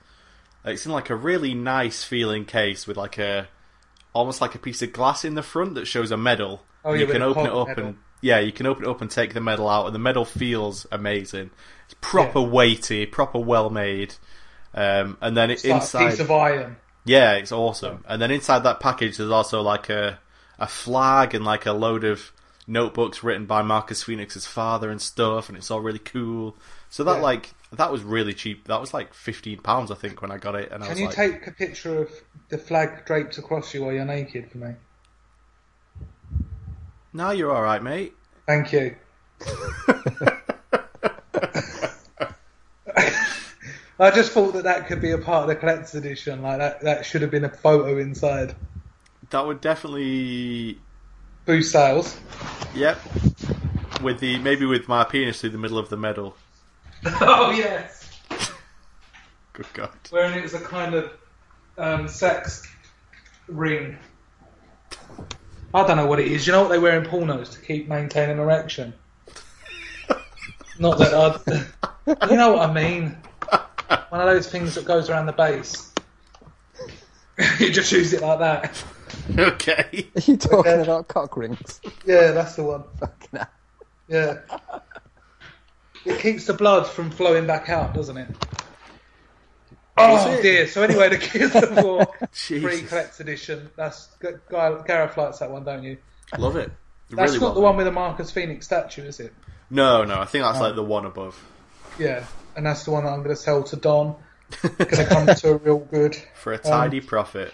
It's in like a really nice feeling case with like a almost like a piece of glass in the front that shows a medal. Oh, yeah, you can open it up medal. and yeah, you can open it up and take the medal out, and the medal feels amazing. It's proper weighty, proper well made. Um, and then it, It's like a inside, piece of iron. yeah, it's awesome. And then inside that package, there's also like a a flag and like a load of notebooks written by Marcus Phoenix's father and stuff, and it's all really cool. So that Yeah. like that was really cheap. That was like fifteen pounds, I think, when I got it. And I Can you like, take a picture of the flag draped across you while you're naked for me? "No, you're all right, mate." Thank you. *laughs* I just thought that that could be a part of the collector's edition. Like that, that should have been a photo inside. That would definitely, Boost sales. yep. With the maybe with my penis through the middle of the medal. *laughs* oh yes. Good God. Wherein it was a kind of um, sex ring. I don't know what it is. You know what they wear in pornos to keep maintaining erection? Not that I. *laughs* You know what I mean? One of those things that goes around the base. *laughs* you just use it like that. Okay. *laughs* Are you talking Okay. about cock rings? Yeah, that's the one. Fucking hell. Yeah. It keeps the blood from flowing back out, doesn't it? Oh dear. So anyway, the Gears of War *laughs* free collector's edition. That's Guy, Gareth likes that one, don't you? Love it. That's really not the one with the Marcus Phoenix statue, is it? No, no. I think that's like the one above Yeah, and that's the one that I'm going to sell to Don because it comes to a real good. *laughs* for a tidy profit.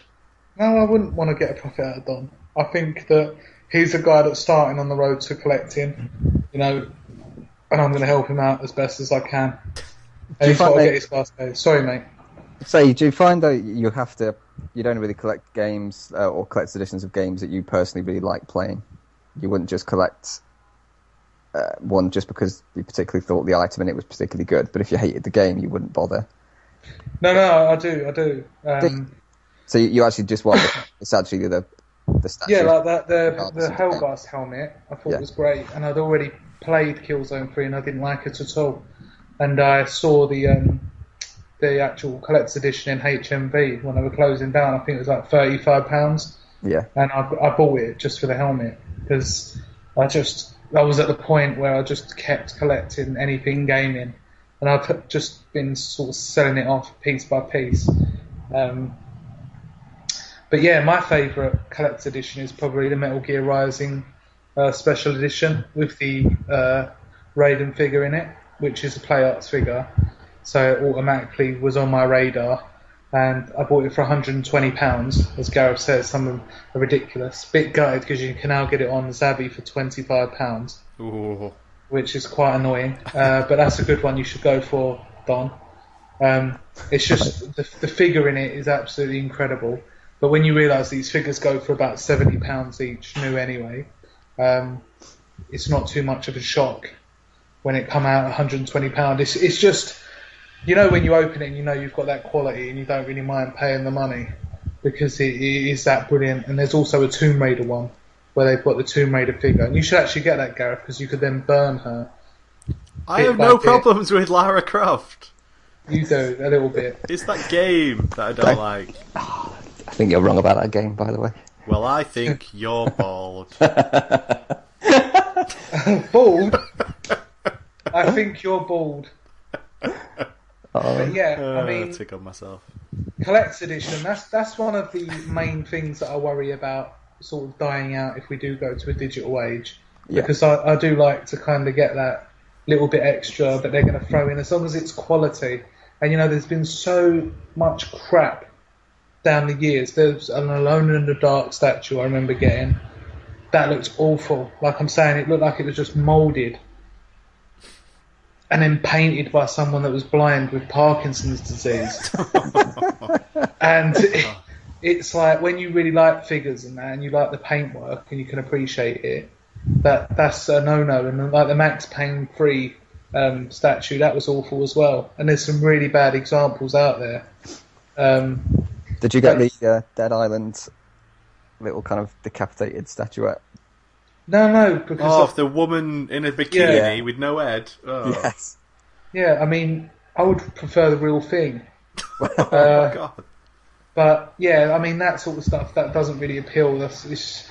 No, I wouldn't want to get a profit out of Don. I think that he's a guy that's starting on the road to collecting, you know, and I'm going to help him out as best as I can. And you he's got to get his class paid. Sorry, mate. So, do you find that you have to, you don't really collect games uh, or collect editions of games that you personally really like playing? You wouldn't just collect uh, one just because you particularly thought the item in it was particularly good, but if you hated the game, you wouldn't bother. No, no, I do, I do. Um, So you, you actually just want the, it's actually the the statue. yeah, like that the the that's okay. Helghast helmet. I thought Yeah. was great, and I'd already played Killzone Three, and I didn't like it at all. And I saw the um, the actual collector's edition in HMV when they were closing down. I think it was like thirty five pounds. yeah, and I, I bought it just for the helmet because I just I was at the point where I just kept collecting anything gaming, and I've just been sort of selling it off piece by piece. Um, but yeah, my favourite collector's edition is probably the Metal Gear Rising uh, special edition with the uh, Raiden figure in it, which is a play arts figure. So it automatically was on my radar. and I bought it for 120 pounds. As Gareth says, some of them are ridiculous. Bit gutted because you can now get it on Zavvi for 25 pounds, which is quite annoying. Uh, but that's a good one you should go for, Don. Um, it's just the, the figure in it is absolutely incredible. But when you realise these figures go for about 70 pounds each, new anyway, um, it's not too much of a shock when it come out 120 pound. It's it's just you know when you open it and you know you've got that quality and you don't really mind paying the money because it, it is that brilliant. And there's also a Tomb Raider one where they've got the Tomb Raider figure, and you should actually get that Gareth because you could then burn her. I have no bit. problems with Lara Croft. You do a little bit. It's that game that I don't like. I think you're wrong about that game, by the way. Well, I think *laughs* you're bald. *laughs* Bald. I think you're bald. *laughs* But yeah, Uh, I mean, tickle myself. collector's edition. That's that's one of the main things that I worry about sort of dying out if we do go to a digital age. Yeah. Because I, I do like to kind of get that little bit extra that they're going to throw in, as long as it's quality. And you know, there's been so much crap down the years. There's an Alone in the Dark statue I remember getting. That looked awful. Like I'm saying, it looked like it was just moulded and then painted by someone that was blind with Parkinson's disease. *laughs* and it, it's like when you really like figures and that, and you like the paintwork and you can appreciate it, that that's a no-no. And like the Max Payne free um, statue, that was awful as well. And there's some really bad examples out there. Um, Did you get the uh, Dead Island little kind of decapitated statuette? No, no, because Oh, of- the woman in a bikini Yeah. with no head. Oh, Yes. yeah, I mean, I would prefer the real thing. *laughs* oh Uh, my god. But yeah, I mean that sort of stuff that doesn't really appeal. That's it's,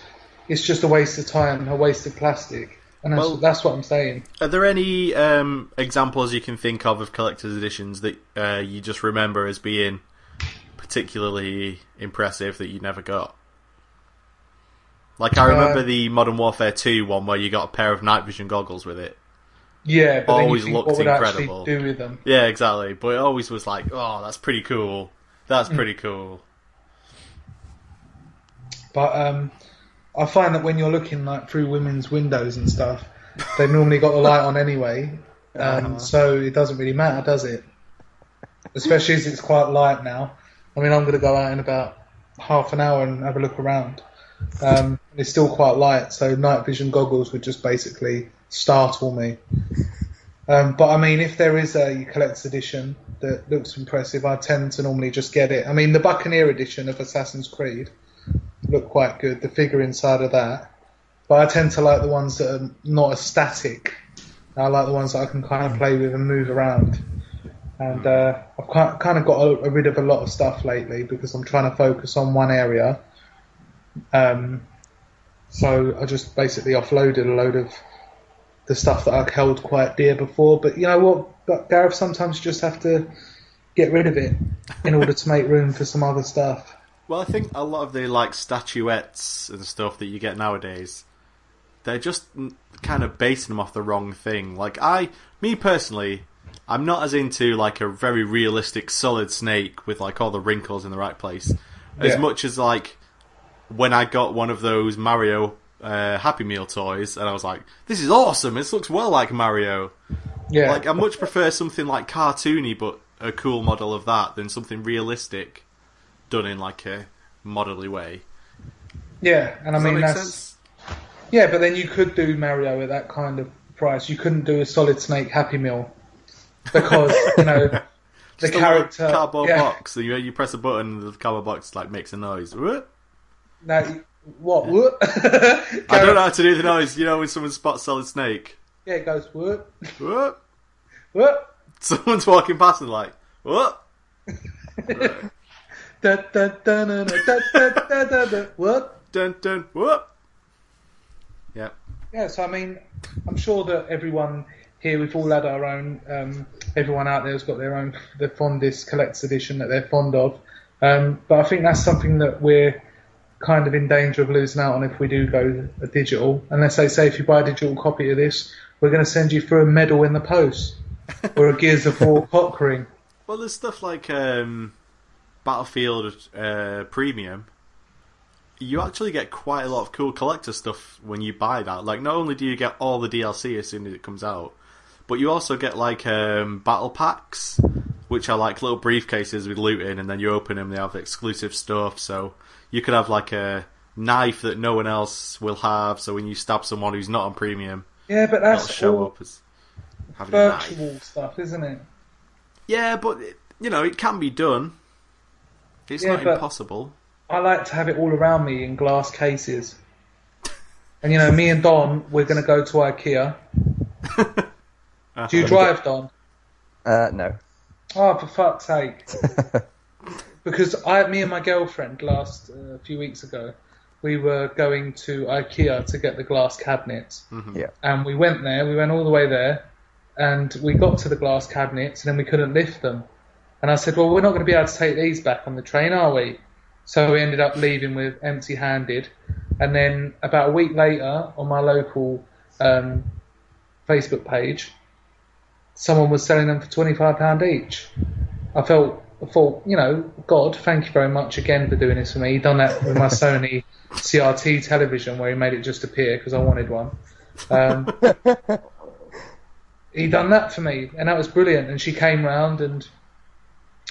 it's just a waste of time, and a waste of plastic, and that's, Well- that's what I'm saying. Are there any um, examples you can think of of collector's editions that uh, you just remember as being particularly impressive that you never got? Like I remember Uh, the Modern Warfare 2 one where you got a pair of night vision goggles with it. Yeah, but Always think, looked incredible. do with them? Yeah, exactly. But it always was like, oh, that's pretty cool. That's pretty cool. But um, I find that when you're looking like through women's windows and stuff, they've normally got the light on anyway, *laughs* um, so it doesn't really matter, does it? Especially as it's quite light now. I mean, I'm going to go out in about half an hour and have a look around. Um, it's still quite light, so night vision goggles would just basically startle me. Um, but I mean, if there is a collector's edition that looks impressive, I tend to normally just get it. I mean, the Buccaneer edition of Assassin's Creed looked quite good, the figure inside of that. But I tend to like the ones that are not as static. I like the ones that I can kind of play with and move around. And uh, I've kind of got a, rid of a lot of stuff lately because I'm trying to focus on one area. Um, so I just basically offloaded a load of the stuff that I held quite dear before. But you know what, but Gareth, sometimes you just have to get rid of it in order to make room for some other stuff. Well, I think a lot of the like statuettes and stuff that you get nowadays, they're just kind of basing them off the wrong thing. Like I, me personally, I'm not as into like a very realistic solid snake with like all the wrinkles in the right place, as Yeah. much as like when I got one of those Mario uh, Happy Meal toys, and I was like, "This is awesome! This looks well like Mario." Yeah, Like I much prefer something like cartoony, but a cool model of that than something realistic, done in like a modelly way. yeah, and I mean that that's sense? yeah, but then you could do Mario at that kind of price. You couldn't do a Solid Snake Happy Meal because you know *laughs* the Just a character. cardboard yeah, box. So you you press a button, and the cardboard box like makes a noise. What? Now, what? Yeah. What? *laughs* I don't know how to do the noise. You know when someone spots solid snake. Yeah, it goes what? What? What? Someone's walking past and like what? What? Dun dun what? Yeah. Yeah. So I mean, I'm sure that everyone here we've all had our own. Um, everyone out there has got their own the fondest collector's edition that they're fond of. Um, but I think that's something that we're kind of in danger of losing out on if we do go a digital. Unless they say if you buy a digital copy of this, we're going to send you through a medal in the post *laughs* or a Gears of War cock ring. Well, there's stuff like um, Battlefield uh, Premium, you actually get quite a lot of cool collector stuff when you buy that. Like, not only do you get all the DLC as soon as it comes out, but you also get like um, battle packs, which are like little briefcases with loot in, and then you open them. They have exclusive stuff, so you could have like a knife that no one else will have. So when you stab someone who's not on premium, Yeah, but that'll that's show all up as having virtual stuff, isn't it? Yeah, but it, you know it can be done. It's Yeah, not impossible. I like to have it all around me in glass cases. And you know, me and Don, we're going to go to IKEA. *laughs* Do you drive, Don? Uh, no. Oh, for fuck's sake! *laughs* because I, me and my girlfriend, last uh, few weeks ago, we were going to IKEA to get the glass cabinets, Yeah. and we went there. We went all the way there, and we got to the glass cabinets, and then we couldn't lift them. And I said, "Well, we're not going to be able to take these back on the train, are we?" So we ended up leaving with empty-handed. And then about a week later, on my local um, Facebook page, someone was selling them for twenty-five pound each. I felt, I thought, you know, God, thank you very much again for doing this for me. He done that with my Sony *laughs* CRT television, where he made it just appear because I wanted one. Um, *laughs* he done that for me, and that was brilliant. And she came round, and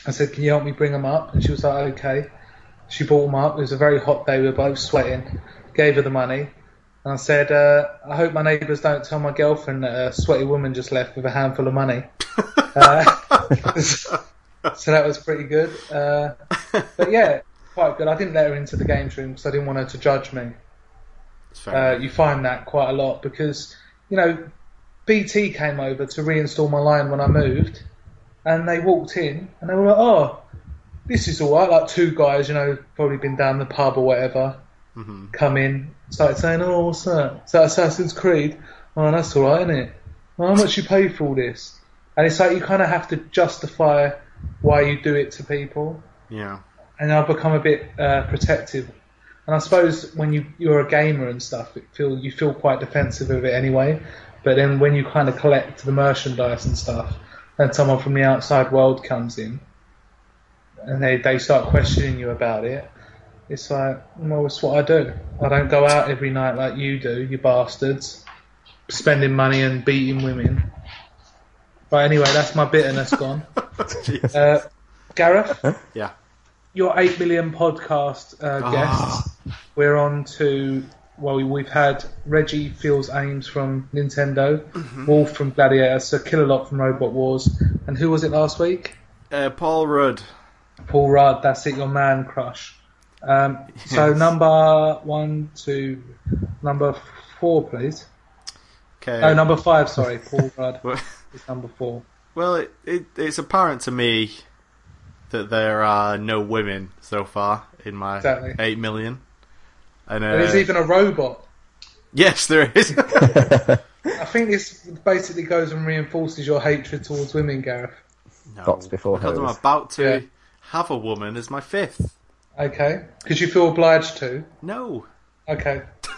I said, "Can you help me bring them up?" And she was like, "Okay." She brought them up. It was a very hot day. We were both sweating. Gave her the money, and I said, uh, "I hope my neighbours don't tell my girlfriend that a sweaty woman just left with a handful of money." *laughs* uh, *laughs* so that was pretty good. Uh, but yeah, quite good. I didn't let her into the games room because I didn't want her to judge me. Uh, you find that quite a lot because, you know, BT came over to reinstall my line when I moved, and they walked in and they were like, "Oh, this is all right." Like two guys, you know, probably been down the pub or whatever, Mhm. come in, started saying, "Oh, what's that? Is that Assassin's Creed?" Oh, that's all right, isn't it? Well, how much you pay for all this? And it's like you kind of have to justify why you do it to people Yeah. and I've become a bit uh, protective. And I suppose when you you're a gamer and stuff, it feel you feel quite defensive of it anyway. But then when you kind of collect the merchandise and stuff, and someone from the outside world comes in, and they they start questioning you about it, it's like, well, it's what I do. I don't go out every night like you do, you bastards, spending money and beating women. But anyway, that's my bitterness gone. *laughs* Uh, Gareth, yeah. your 8 million podcast uh, Ah. guests, we're on to, well, we've had Reggie Fils-Aimé from Nintendo, Mm-hmm. Wolf from Gladiator, Sir Killalot from Robot Wars, and who was it last week? Uh, Paul Rudd. Paul Rudd, that's it, your man crush. Um, So number one, two, number four, please. Okay. No, number five, sorry, *laughs* Paul Rudd Well- is number four. Well, it, it, it's apparent to me that there are no women so far in my Exactly. eight million. And uh, There's even a robot. yes, there is. *laughs* *laughs* I think this basically goes and reinforces your hatred towards women, Gareth. no, Bots before because I'm about to Yeah. have a woman as my fifth. Okay, because you feel obliged to. No, Okay. *laughs*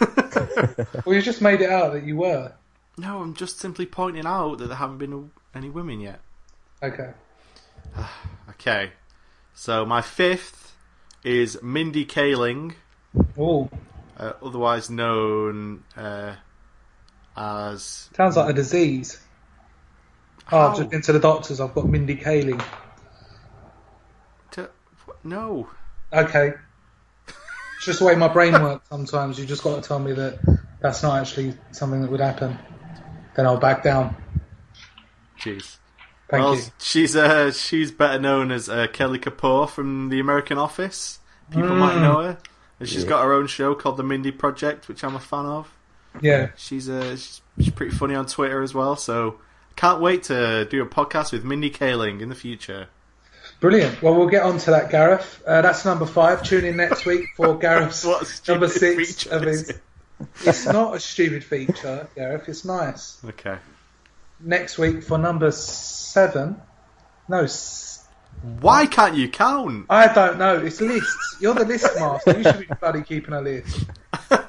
well, you just made it out that you were. no, I'm just simply pointing out that there haven't been any women yet. Okay. *sighs* Okay, so my fifth is Mindy Kaling, Oh, uh, otherwise known uh, as sounds like a disease. Oh, I've just been to the doctors. I've got Mindy Kaling. To, no. Okay. It's just the way my brain works sometimes. You just got to tell me that that's not actually something that would happen. Then I'll back down. Jeez. Thank well, you. she's uh, she's better known as uh, Kelly Kapoor from The American Office. People Mm. might know her. And she's Yeah. got her own show called The Mindy Project, which I'm a fan of. Yeah. She's uh, she's, she's pretty funny on Twitter as well. So can't wait to do a podcast with Mindy Kaling in the future. Brilliant. Well, we'll get on to that, Gareth. Uh, that's number five. Tune in next week for Gareth's *laughs* What a stupid number six of his. it? It's not a stupid feature, Gareth. It's nice. Okay. Next week for number seven. No, s- Why can't you count? I don't know. It's lists. You're the list master. You should be bloody keeping a list.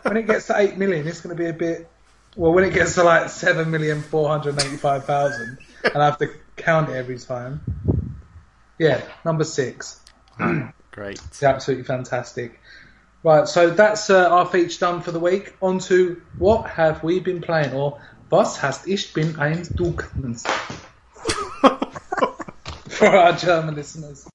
When it gets to eight million, it's going to be a bit. Well, when it gets to like seven million four hundred eighty-five thousand, and I have to count it every time. Yeah, number six. Great. It's absolutely fantastic. Right, so that's uh, our feature done for the week. On to what have we been playing, or was hast ich bin ein Duckmans? *laughs* *laughs* for our German listeners.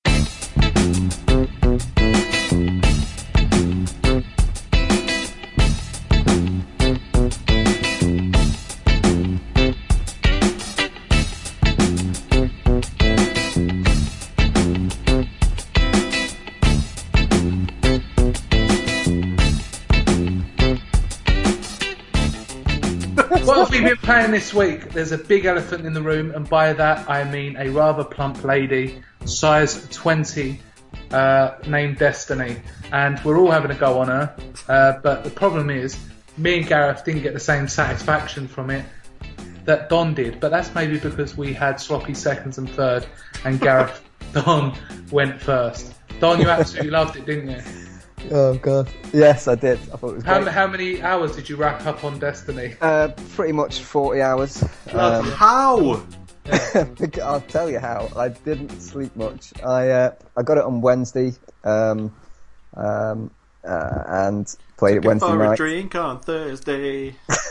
Have been playing this week? There's a big elephant in the room, and by that I mean a rather plump lady, size 20, uh, named Destiny. And we're all having a go on her, uh, but the problem is, me and Gareth didn't get the same satisfaction from it that Don did, but that's maybe because we had sloppy seconds and third, and Gareth *laughs* Don went first. Don, you absolutely loved it, didn't you? Oh god. Yes, I did. I thought it was How, great. how many hours did you rack up on Destiny? Uh, pretty much 40 hours. Um, How? *laughs* I'll tell you how. I didn't sleep much. I uh, I got it on Wednesday, um, um, uh, and played it Wednesday For a night. drink on Thursday. *laughs*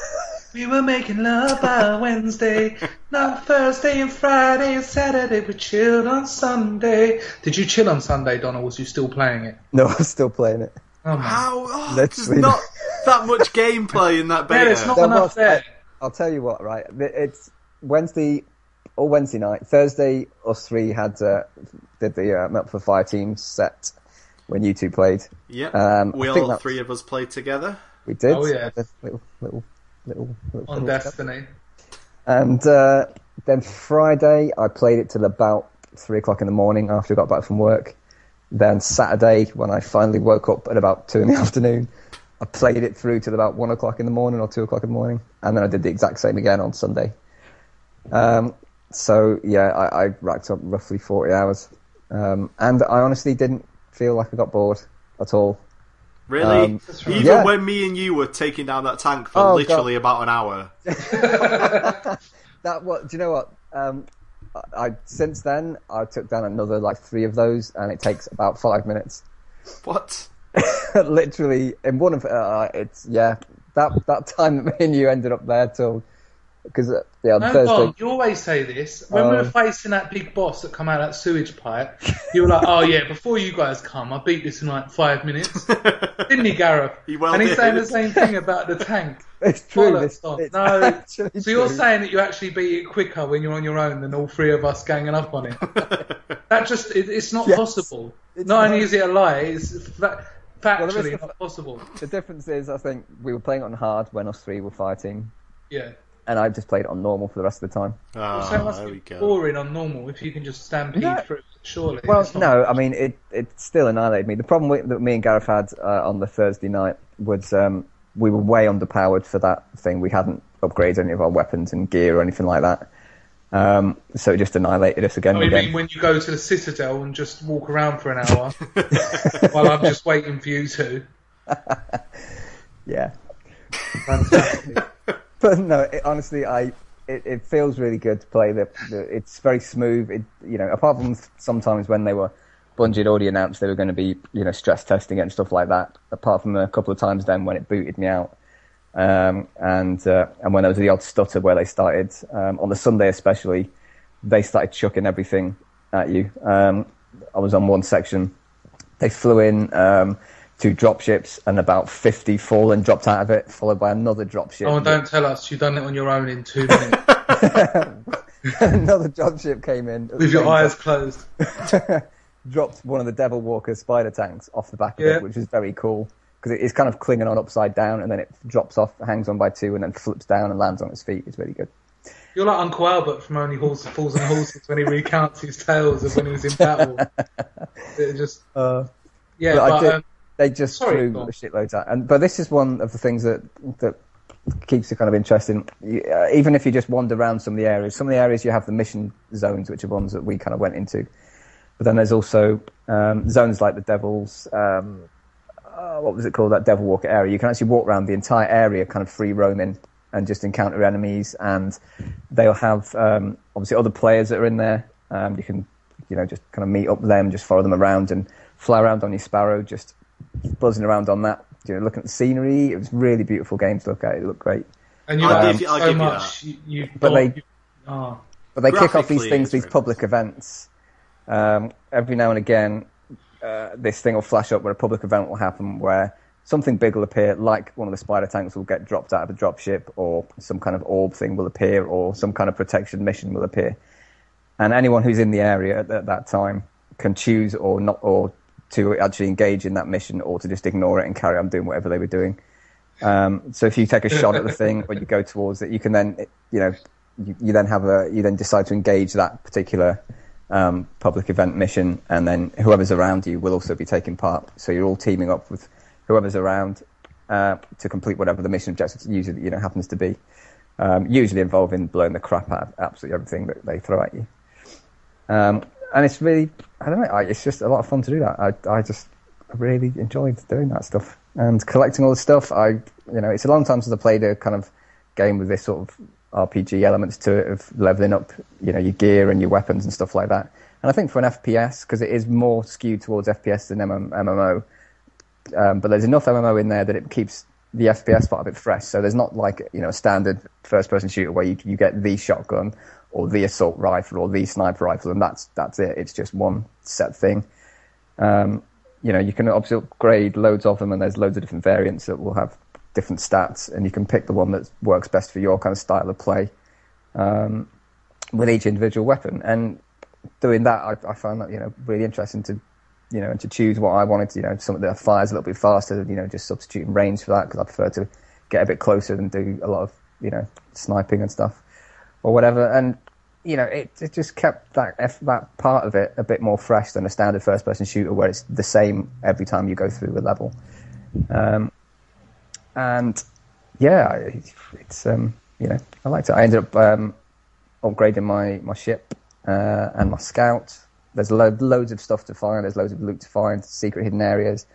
We were making love by Wednesday, not Thursday and Friday and Saturday. We chilled on Sunday. Did you chill on Sunday, Donna? Was you still playing it? No, *laughs* I'm still playing it. Oh man, How? Oh, there's not that much gameplay in that *laughs* yeah, beta. there's not There enough was- there. I'll tell you what, right? It's Wednesday, or Wednesday night. Thursday, us three had uh, did the uh, Map for Fire team set when you two played. Yeah, Um, we all three of us played together. We did. Oh, yeah. Little, little, little, little On little stuff. Destiny. And uh, then Friday, I played it till about three o'clock in the morning after I got back from work. Then Saturday, when I finally woke up at about two in the *laughs* afternoon, I played it through till about one o'clock in the morning or two o'clock in the morning, and then I did the exact same again on Sunday. Um, so yeah, I, I racked up roughly forty hours, um, and I honestly didn't feel like I got bored at all. Really? Um, Even yeah. when me and you were taking down that tank for Oh, literally about an hour. *laughs* That what? Do you know what? Um, I, I since then I took down another like three of those, and it takes about five minutes. What? *laughs* Literally, in one of uh, it's yeah that that time that *laughs* me and you ended up there till because uh, yeah on No, Thursday. Don, you always say this. When we were Um, facing that big boss that come out of that sewage pipe, you were like, "Oh yeah, before you guys come, I beat this in like five minutes." *laughs* Didn't he, Gareth? He well and he's did. saying the same thing about the tank. *laughs* It's true. Bollocks, This, Don. it's No. *laughs* actually So you're true. saying that you actually beat it quicker when you're on your own than all three of us ganging up on it? that just it, it's not Yes. possible. It's not only is it a lie, it's fa- there factually is the- not possible. the difference is I think we were playing on hard when us three were fighting, Yeah. And I just played it on normal for the rest of the time. Oh, so it must there be we go. boring on normal if you can just stampede No. through. Surely. Well, It's not- no, I mean it. It still annihilated me. The problem with, that me and Gareth had uh, on the Thursday night was um, we were way underpowered for that thing. We hadn't upgraded any of our weapons and gear or anything like that. Um, so it just annihilated us again and you again. mean when you go to the Citadel and just walk around for an hour *laughs* while I'm just waiting for you two? *laughs* Yeah, Fantastic. But no, it, honestly, I it, it feels really good to play. The, the it's very smooth. It you know, apart from sometimes when they were Bungie had already announced they were going to be you know stress testing it and stuff like that. Apart from a couple of times then when it booted me out. Um, and uh, and when there was the odd stutter where they started um, on the Sunday especially, they started chucking everything at you. Um, I was on one section. They flew in um, two dropships and about fifty fallen dropped out of it, followed by another dropship. Oh, don't tell us you've done it on your own in two minutes *laughs* another dropship came in with your eyes closed. *laughs* dropped one of the Devil Walker spider tanks off the back of Yeah. it, which is very cool because it's kind of clinging on upside down, and then it drops off, hangs on by two, and then flips down and lands on its feet. It's really good. You're like Uncle Albert from Only Horses, Fools and Horses when he recounts his tales of when he was in battle. *laughs* It just, Uh, yeah, but I but, um, they just Sorry, threw go on. the shitloads out. And but this is one of the things that that keeps it kind of interesting. Uh, even if you just wander around some of the areas, some of the areas you have the mission zones, which are ones that we kind of went into. But then there's also um, zones like the Devil's. Um, uh, what was it called? That Devil Walker area. You can actually walk around the entire area, kind of free roaming, and just encounter enemies. And they'll have um, obviously other players that are in there. Um, you can, you know, just kind of meet up with them, just follow them around and fly around on your Sparrow, just buzzing around on that. You know, looking at the scenery. It was really beautiful game to look at. It looked great. And you I'll give you- I'll so give you much. You, you But got- they- you- oh. But they kick off these things, these very public events. Um, every now and again, uh, this thing will flash up where a public event will happen where something big will appear, like one of the spider tanks will get dropped out of a dropship, or some kind of orb thing will appear, or some kind of protection mission will appear. And anyone who's in the area at, at that time can choose or not, or to actually engage in that mission, or to just ignore it and carry on doing whatever they were doing. Um, so if you take a shot at the thing or you go towards it, you can then, you know, you, you then have a, you then decide to engage that particular um, public event mission, and then whoever's around you will also be taking part. So you're all teaming up with whoever's around uh, to complete whatever the mission objective usually, you know, happens to be. Um, usually involving blowing the crap out of absolutely everything that they throw at you. Um, and it's really, I don't know, it's just a lot of fun to do that. I, I just really enjoyed doing that stuff and collecting all the stuff. I, you know, it's a long time since I played a kind of game with this sort of RPG elements to it of leveling up, you know, your gear and your weapons and stuff like that. And I think for an FPS, because it is more skewed towards FPS than MM, MMO, um, but there's enough MMO in there that it keeps the FPS part of it fresh. So there's not like you know a standard first-person shooter where you you get the shotgun or the assault rifle or the sniper rifle, and that's that's it. It's just one set thing. Um, you know, you can obviously upgrade loads of them, and there's loads of different variants that will have different stats, and you can pick the one that works best for your kind of style of play um, with each individual weapon. And doing that, I, I found that you know really interesting to you know and to choose what I wanted. to, You know, something that fires a little bit faster. You know, just substituting range for that because I prefer to get a bit closer and do a lot of you know sniping and stuff or whatever. And you know, it, it just kept that that part of it a bit more fresh than a standard first person shooter where it's the same every time you go through a level. Um, and yeah, it, it's um, you know, I liked it. I ended up um, upgrading my my ship uh, and my scout. There's lo- loads of stuff to find. There's loads of loot to find, secret hidden areas.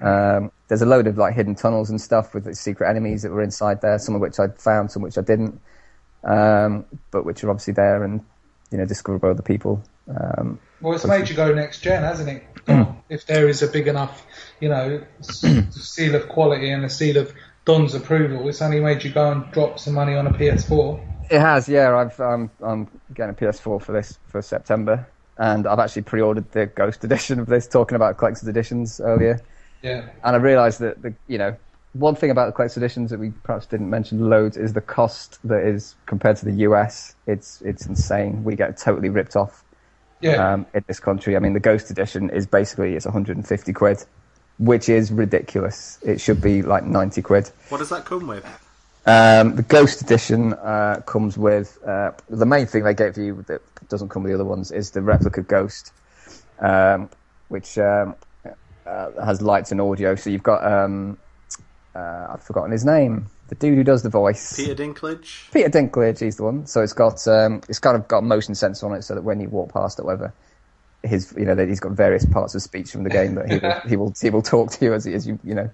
Um, there's a load of like hidden tunnels and stuff with the secret enemies that were inside there. Some of which I found, some which I didn't, um, but which are obviously there and you know discovered by other people. Um, Well, it's made you go next gen, hasn't it? *clears throat* if there is a big enough, you know, *clears throat* seal of quality and a seal of Don's approval, it's only made you go and drop some money on a PS4. It has, yeah. I've um, I'm getting a PS4 for this for September, and I've actually pre-ordered the Ghost edition of this. Talking about collector's editions earlier, Yeah. and I realised that the you know one thing about the collector's editions that we perhaps didn't mention loads is the cost that is compared to the US. It's it's insane. We get totally ripped off Yeah. um, in this country. I mean, the Ghost edition is basically it's 150 quid, which is ridiculous. It should be like 90 quid. What does that come with? Um, the Ghost Edition uh, comes with uh, the main thing they gave you that doesn't come with the other ones is the replica Ghost, um, which um, uh, has lights and audio. So you've got um, uh, I've forgotten his name, the dude who does the voice, Peter Dinklage. Peter Dinklage. He's the one. So it's got um, it's kind of got motion sensor on it, so that when you walk past it, whatever. His, you know, that he's got various parts of speech from the game that he will, *laughs* he will, he will talk to you as, as you, you know,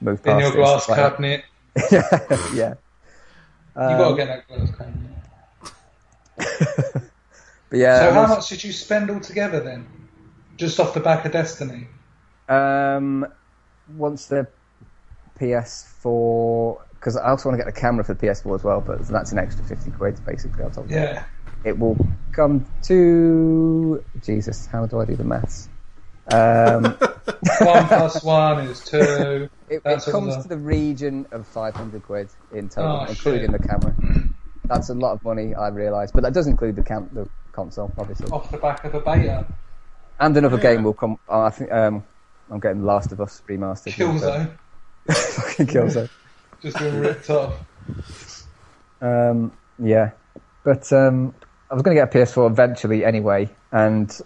move past. In your it glass stuff like that. cabinet. *laughs* yeah. you got to Um, get that glass cabinet. *laughs* But yeah, so how also- much did you spend altogether then? Just off the back of Destiny? Um, once the PS4, because I also want to get a camera for the PS4 as well, but that's an extra 50 quid basically. I told you. Yeah. It will come to Jesus. How do I do the maths? Um, *laughs* one plus one is two. *laughs* it, it comes to the region of 500 quid in total, Oh, including shit. the camera. That's a lot of money, I realise, but that does include the cam- the console, obviously. Off the back of a beta. And another game will come. I think um, I'm getting the Last of Us remastered. Killzone. Fucking Killzone. Just been ripped off. Um, yeah, but um, I was going to get a PS4 eventually anyway, and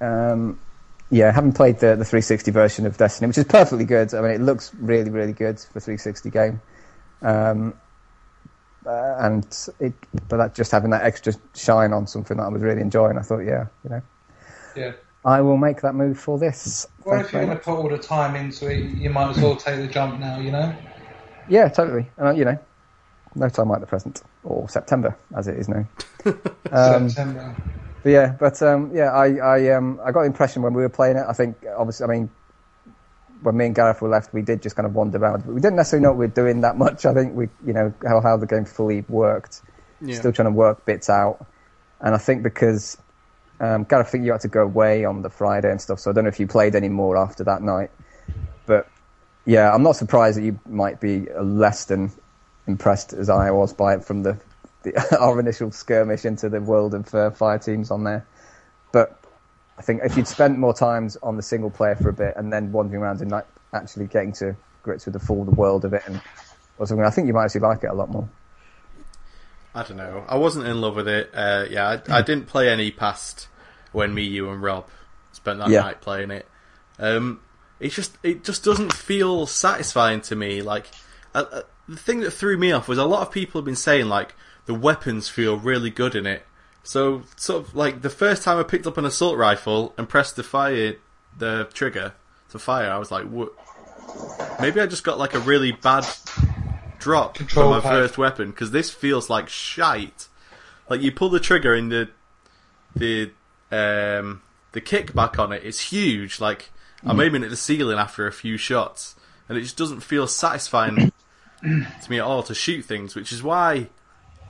um, yeah, I haven't played the, the 360 version of Destiny, which is perfectly good. I mean, it looks really, really good for a 360 game. Um, uh, and it, but that just having that extra shine on something that I was really enjoying, I thought, yeah, you know, Yeah. I will make that move for this. Well, Thanks if you're very going to put all the time into it, you might as well take the jump now, you know? Yeah, totally. And uh, you know, no time like the present or September, as it is now. *laughs* Um, September. But yeah, but um, yeah, I I um I got the impression when we were playing it. I think obviously, I mean, when me and Gareth were left, we did just kind of wander around. But we didn't necessarily know what we were doing that much. I think we, you know, how how the game fully worked. Yeah. Still trying to work bits out, and I think because um, Gareth, I think you had to go away on the Friday and stuff. So I don't know if you played any more after that night. But yeah, I'm not surprised that you might be less than impressed as I was by it from the, the *laughs* our initial skirmish into the world of uh, fire teams on there. But I think if you'd spent more times on the single player for a bit and then wandering around and like actually getting to grips with the full the world of it and or something, I think you might actually like it a lot more. I don't know. I wasn't in love with it. Uh, yeah, I, I didn't play any past when me, you, and Rob spent that Yeah. night playing it. Um, it just it just doesn't feel satisfying to me. Like uh, uh, the thing that threw me off was a lot of people have been saying like the weapons feel really good in it. So sort of like the first time I picked up an assault rifle and pressed the fire the trigger to fire, I was like, what? Maybe I just got like a really bad drop Control from my pad. first weapon because this feels like shite. Like you pull the trigger and the the um the kickback on it is huge. Like I'm aiming at the ceiling after a few shots, and it just doesn't feel satisfying *coughs* to me at all to shoot things. Which is why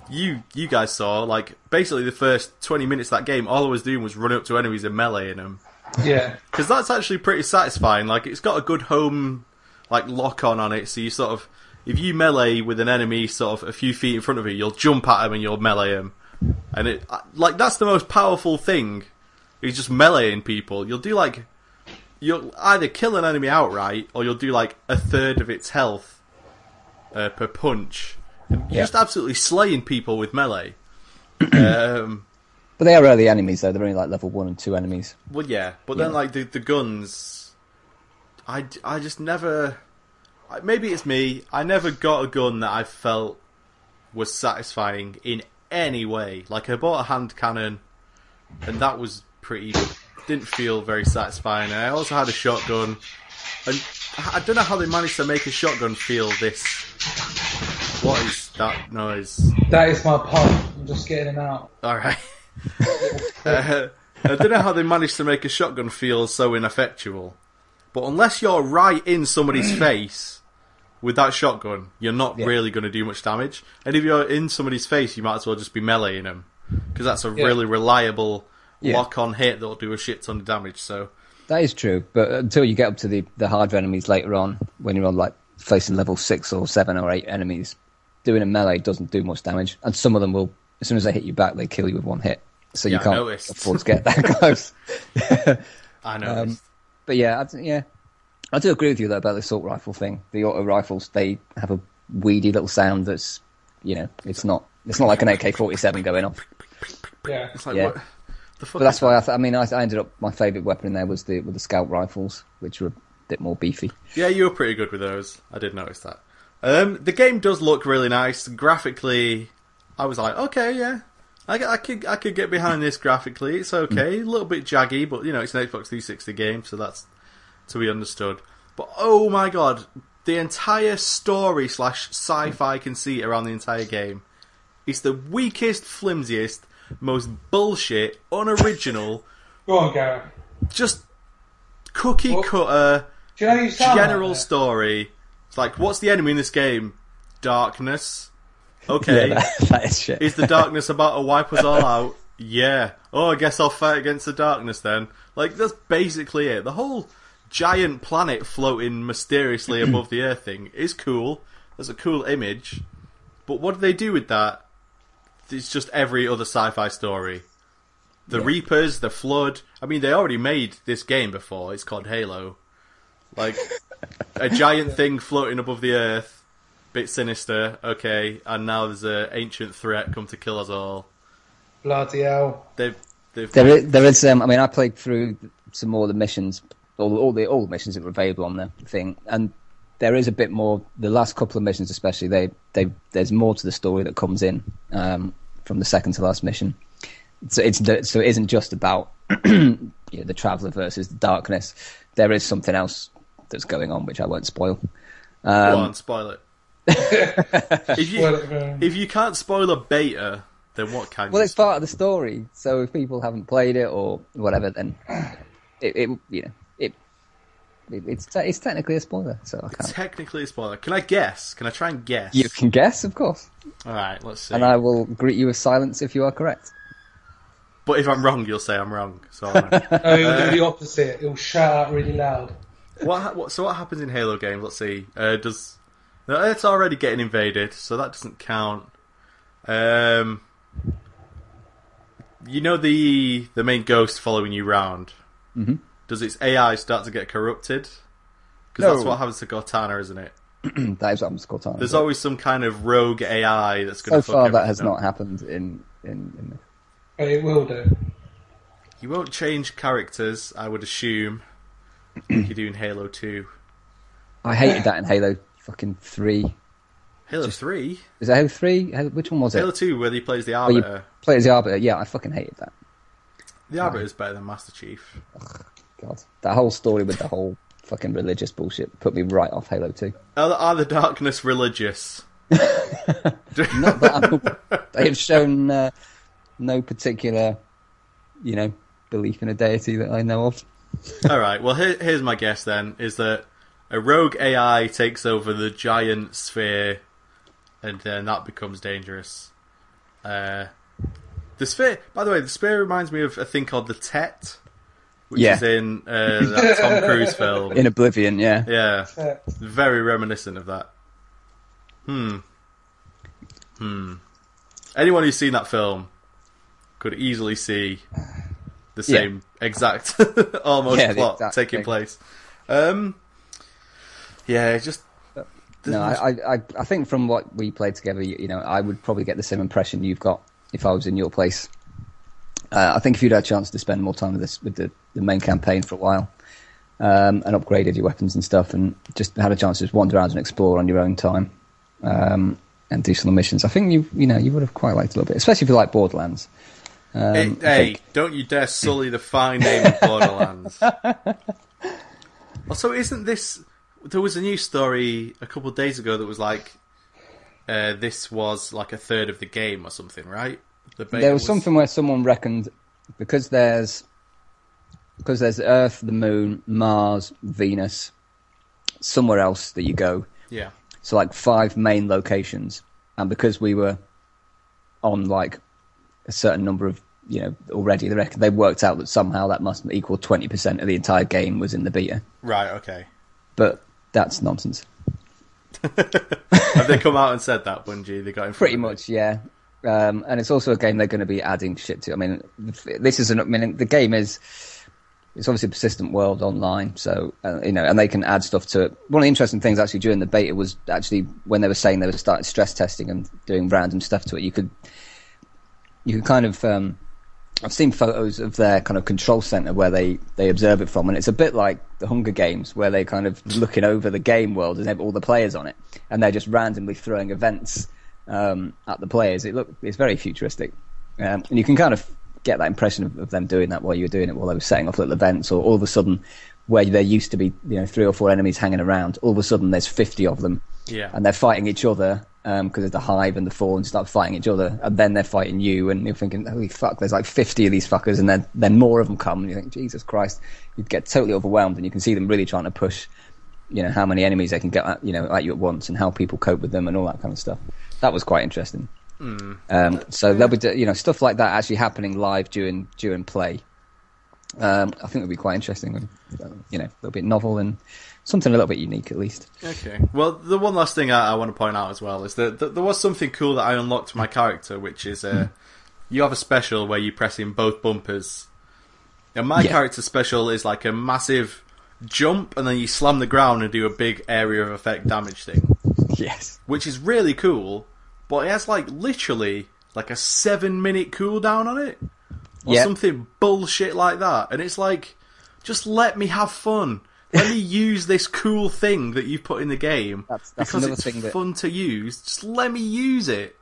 you you guys saw like basically the first 20 minutes of that game. All I was doing was running up to enemies and meleeing them Yeah. because that's actually pretty satisfying. Like it's got a good home like lock on on it, so you sort of if you melee with an enemy sort of a few feet in front of you, you'll jump at him and you'll melee him, and it like that's the most powerful thing. Is just meleeing people. You'll do like you'll either kill an enemy outright or you'll do like a third of its health uh, per punch. You're Yeah. just absolutely slaying people with melee. *clears throat* um, But they are early enemies, though. They're only like level one and two enemies. Well, yeah, but then like the the guns, I I just never. Maybe it's me. I never got a gun that I felt was satisfying in any way. Like I bought a hand cannon, and that was pretty. Didn't feel very satisfying. And I also had a shotgun, and I I don't know how they managed to make a shotgun feel this. What is that noise? That is my pump. I'm just getting him out. All right. *laughs* uh, I don't know how they managed to make a shotgun feel so ineffectual, but unless you're right in somebody's *clears throat* face with that shotgun, you're not Yeah. really going to do much damage. And if you're in somebody's face, you might as well just be meleeing them because that's a Yeah. really reliable lock-on hit that'll do a shit ton of damage. So That is true, but until you get up to the, the harder enemies later on, when you're on like facing level six or seven or eight enemies, doing a melee doesn't do much damage, and some of them will, as soon as they hit you back, they kill you with one hit. So Yeah, you can't afford to get that *laughs* close. *laughs* I know. Um, but yeah, I, d- yeah, I do agree with you though about the assault rifle thing. The auto rifles they have a weedy little sound that's, you know, it's not it's not like an AK-47 going off. Yeah. it's like yeah. what the fuck? But that's why I, th- I mean I, I ended up my favourite weapon in there was the with the scout rifles, which were a bit more beefy. Yeah, you were pretty good with those. I did notice that. Um, the game does look really nice graphically. I was like, okay, yeah, I, I could I could get behind this graphically. It's okay, mm. a little bit jaggy, but you know it's an Xbox 360 game, so that's to be understood. But oh my god, the entire story slash sci-fi conceit around the entire game is the weakest, flimsiest, most bullshit, unoriginal, *laughs* Go on, Gareth. just cookie What? cutter you know general like story. It's like, what's the enemy in this game? Darkness. Okay. Yeah, that, *laughs* that is shit. Is the darkness about to wipe us all out? Yeah. Oh, I guess I'll fight against the darkness then. Like, that's basically it. The whole giant planet floating mysteriously *clears throat* above the Earth thing is cool. That's a cool image. But what do they do with that? It's just every other sci-fi story. The Reapers, the Flood. I mean, they already made this game before. It's called Halo. Like, a giant *laughs* thing floating above the Earth. Bit sinister, okay. And now there's an ancient threat come to kill us all. Bloody hell. They've, they've There is, there is um, I mean, I played through some more of the missions, all, all the all the missions that were available on the thing, and there is a bit more. The last couple of missions, especially, they they there's more to the story that comes in um, from the second to last mission. So it's so it isn't just about *clears throat* you know, the traveler versus the darkness. There is something else that's going on, which I won't spoil. Go Um, on, spoil it. *laughs* if you Spoil it for him. if you can't spoil a beta then what can you Well, you it's part of the story. So if people haven't played it or whatever, then it, it you know, it, it it's te- it's technically a spoiler. So I can't. technically a spoiler? Can I guess? Can I try and guess? You can guess, of course, All right, let's see. and I will greet you with silence if you are correct. But if I'm wrong, you'll say I'm wrong. So, all right. *laughs* *laughs* Oh, it'll do the opposite. It'll shout out really loud. what, ha- what? So what happens in Halo games? Let's see. Uh, does no, it's already getting invaded, so that doesn't count. Um, you know the the main ghost following you round. Mhm. Does its AI start to get corrupted? Because No. that's what happens to Cortana, isn't it? *clears throat* that is what I'm called time. There's always some kind of rogue AI that's going to. So far that has not happened in in. in But it will do. You won't change characters, I would assume. like you do in Halo Two, I hated that in Halo fucking three. Halo Three, Is it Halo three? Halo- Which one was it? Halo Two, where he plays the Arbiter. play as the Arbiter. Yeah, I fucking hated that. The Arbiter is better than Master Chief. God, that whole story with the whole fucking religious bullshit put me right off Halo two. Are, are the Darkness religious? *laughs* Not that I'm, they have shown uh, no particular, you know, belief in a deity that I know of. All right. Well, here, here's my guess then: is that a rogue AI takes over the giant sphere, and then that becomes dangerous. Uh, the sphere, by the way, the sphere reminds me of a thing called the Tet, which Yeah. is in uh, that *laughs* Tom Cruise film. In Oblivion, yeah. Yeah, Yeah. very reminiscent of that. Hmm. Hmm. Anyone who's seen that film could easily see the Yeah. same exact *laughs* almost Yeah, plot exact taking thing. place. Um. Yeah, it just No, I, I, I- I think from what we played together, you, you know, I would probably get the same impression you've got if I was in your place. Uh, I think if you'd had a chance to spend more time with this, with the, the main campaign for a while, um, and upgraded your weapons and stuff, and just had a chance to just wander around and explore on your own time, um, and do some missions, I think you, you know, you would have quite liked a little bit, especially if you like Borderlands. Um, Hey, hey, think- don't you dare sully the fine name of Borderlands. *laughs* also, isn't this? There was a news story a couple of days ago that was like, uh, this was like a third of the game or something, right? The there was something where someone reckoned because there's because there's Earth, the Moon, Mars, Venus, somewhere else that you go. Yeah, So like five main locations, and because we were on like a certain number of you know already, they reckon they worked out that somehow that must equal twenty percent of the entire game was in the beta. right. Okay. But that's nonsense. *laughs* Have they come out and said that, Bungie? They got in Pretty much, yeah. Um, and it's also a game they're going to be adding shit to. I mean, this is an. I mean, the game is. It's obviously a persistent world online, so uh, you know, and they can add stuff to it. One of the interesting things actually during the beta was actually when they were saying they were starting stress testing and doing random stuff to it. You could, you could kind of. Um, I've seen photos of their kind of control center where they, they observe it from, and it's a bit like the Hunger Games, where they're kind of looking over the game world and have all the players on it, and they're just randomly throwing events um, at the players. It look it's very futuristic, um, and you can kind of get that impression of, of them doing that while you were doing it, while they were setting off little events, or all of a sudden, where there used to be you know three or four enemies hanging around, all of a sudden there's fifty of them, Yeah. and they're fighting each other because there's the hive and the fall and start fighting each other, and then they're fighting you, and you're thinking, holy fuck, there's like 50 of these fuckers, and then then more of them come, and you think, Jesus Christ, you get totally overwhelmed, and you can see them really trying to push, you know, how many enemies they can get at, you know, at you at once, and how people cope with them, and all that kind of stuff. That was quite interesting. Um, so there'll be, you know, stuff like that actually happening live during during play. Um, I think it'll be quite interesting. and, uh, You know, a little bit novel and something a little bit unique at least. Okay. Well, the one last thing I, I want to point out as well is that, that there was something cool that I unlocked my character, which is uh, you have a special where you press in both bumpers. And my Yeah. character special is like a massive jump, and then you slam the ground and do a big area of effect damage thing, Yes. which is really cool. But it has like literally like a seven minute cooldown on it, or Yeah. something bullshit like that. And it's like, just let me have fun. Let me *laughs* use this cool thing that you've put in the game That's- that's because another it's thing that- fun to use. Just let me use it.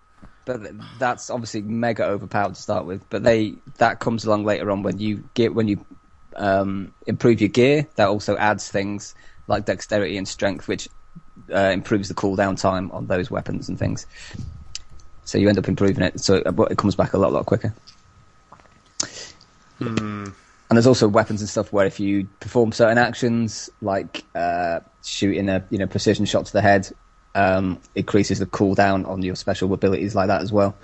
but that's obviously mega overpowered to start with. But they that comes along later on when you get when you um, improve your gear. That also adds things like dexterity and strength, which uh, improves the cooldown time on those weapons and things. so you end up improving it, so it comes back a lot, lot quicker. Hmm. And there's also weapons and stuff where if you perform certain actions, like uh, shooting a you know precision shot to the head, um, increases the cooldown on your special abilities like that as well.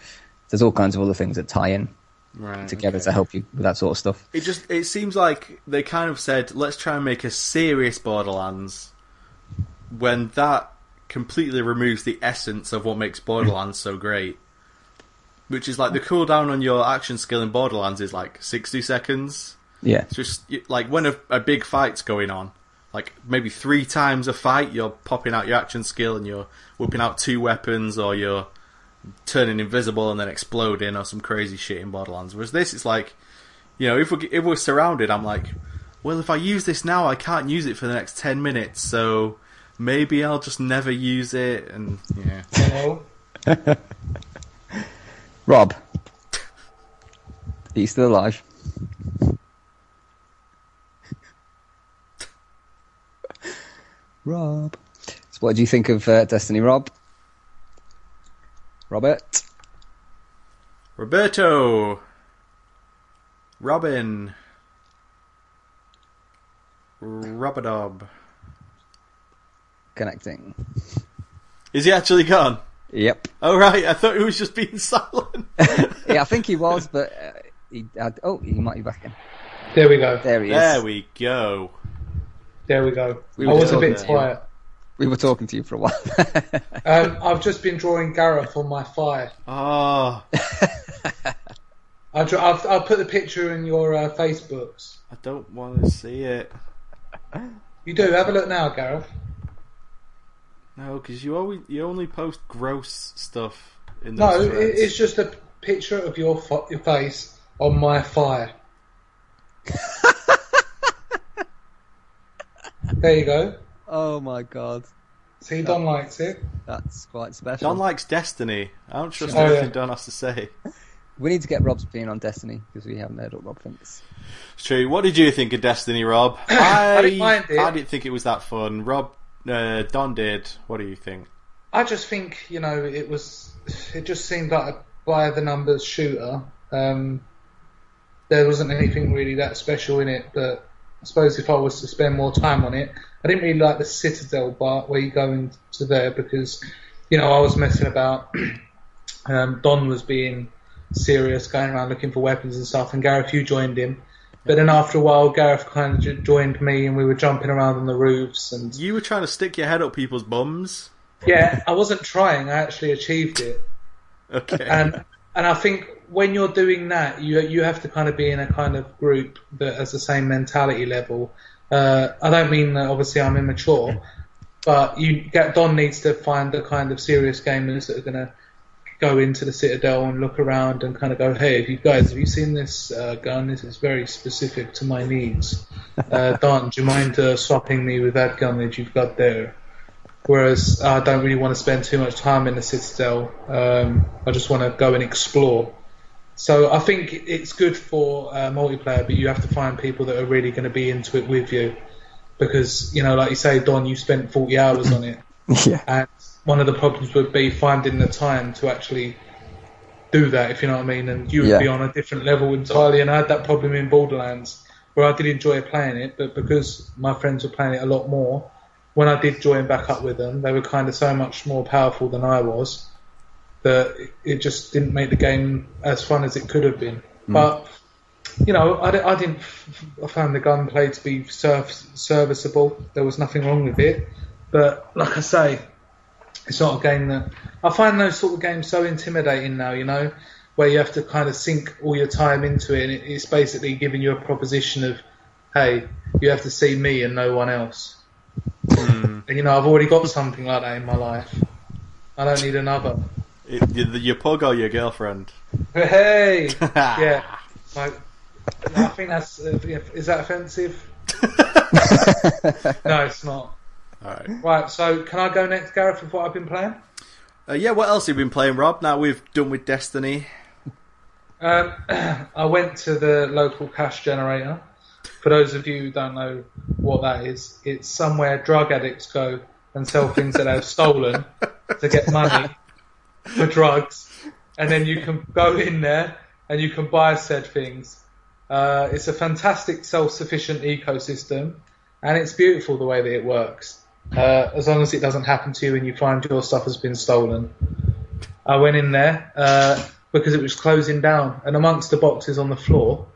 There's all kinds of other things that tie in Right, together okay. to help you with that sort of stuff. It just it seems like they kind of said, let's try and make a serious Borderlands when that completely removes the essence of what makes Borderlands so great. Which is like the cooldown on your action skill in Borderlands is like sixty seconds. Yeah, It's just like when a, a big fight's going on, like maybe three times a fight, you're popping out your action skill and you're whipping out two weapons, or you're turning invisible and then exploding, or some crazy shit in Borderlands. Whereas this, it's like, you know, if we if we're surrounded, I'm like, well, if I use this now, I can't use it for the next ten minutes, so maybe I'll just never use it. And yeah, Hello. *laughs* Rob, are you still alive? Rob. So what do you think of uh, Destiny, Rob? Robert? Roberto, Robin, Robodob. Connecting. Is he actually gone? Yep. Oh right, I thought he was just being *laughs* silent. *laughs* Yeah, I think he was, but uh, he. Uh, oh, he might be back in. There we go. There he is. there we go. There we go. We I were was a bit talking- quiet. We were talking to you for a while. *laughs* Um, I've just been drawing Gareth on my fire. Oh, I draw, I've, I'll put the picture in your uh, Facebooks. I don't want to see it. You do. Have a look now, Gareth. No, because you always you only post gross stuff in No, it, threads. it's just a picture of your fo- your face on my fire. *laughs* there you go. oh my god, See, Don likes it. that's quite special. Don likes Destiny. I don't trust Oh, anything yeah. Don has to say. we need to get Rob's opinion on Destiny because we haven't heard what Rob thinks. It's true. What did you think of Destiny, Rob? I, *coughs* I didn't mind it. I didn't think it was that fun. Rob, uh, Don did. What do you think? I just think you know it was. It just seemed like a by the numbers shooter. Um, there wasn't anything really that special in it, but I suppose if I was to spend more time on it, I didn't really like the Citadel part where you go into there because you know I was messing about. *clears throat* um, Don was being serious, going around looking for weapons and stuff, and Gareth, you joined him. But then after a while, Gareth kind of joined me, and we were jumping around on the roofs and You were trying to stick your head up people's bums. yeah, I wasn't trying. I actually achieved it. Okay. and and I think when you're doing that, you you have to kind of be in a kind of group that has the same mentality level. Uh, I don't mean that obviously I'm immature, but you get Don needs to find the kind of serious gamers that are going to go into the Citadel and look around and kind of go, hey, have you guys have you seen this uh, gun? This is very specific to my needs. *laughs* Uh, Don, do you mind uh, swapping me with that gun that you've got there? Whereas I don't really want to spend too much time in the Citadel. Um, I just want to go and explore. So I think it's good for uh, multiplayer, but you have to find people that are really going to be into it with you. Because, you know, like you say, Don, you spent 40 hours on it. *laughs* yeah. And one of the problems would be finding the time to actually do that, if you know what I mean. And you would Yeah. be on a different level entirely. And I had that problem in Borderlands, where I did enjoy playing it, but because my friends were playing it a lot more, when I did join back up with them, they were kind of so much more powerful than I was that it- just didn't make the game as fun as it could have been. Mm. But you know, I, I didn't. I found the gunplay to be serv- serviceable. There was nothing wrong with it. But like I say, it's not a game that I find those sort of games so intimidating now. You know, where you have to kind of sink all your time into it, and it, it's basically giving you a proposition of, hey, you have to see me and no one else. And you know, I've already got something like that in my life. I don't need another. It- your, your pug or your girlfriend? Hey, *laughs* yeah. Like, I think that's uh, is that offensive? *laughs* no, it's not. Alright. Right, so can I go next, Gareth, with what I've been playing? Uh, yeah, what else have you been playing, Rob? Now we've done with Destiny. Um, *clears throat* I went to the local cash generator. For those of you who don't know what that is, it's somewhere drug addicts go and sell things that they've stolen to get money. for drugs, and then you can go in there and you can buy said things. Uh, it's a fantastic self-sufficient ecosystem, and it's beautiful the way that it works. Uh, as long as it doesn't happen to you and you find your stuff has been stolen. I went in there uh, because it was closing down, and amongst the boxes on the floor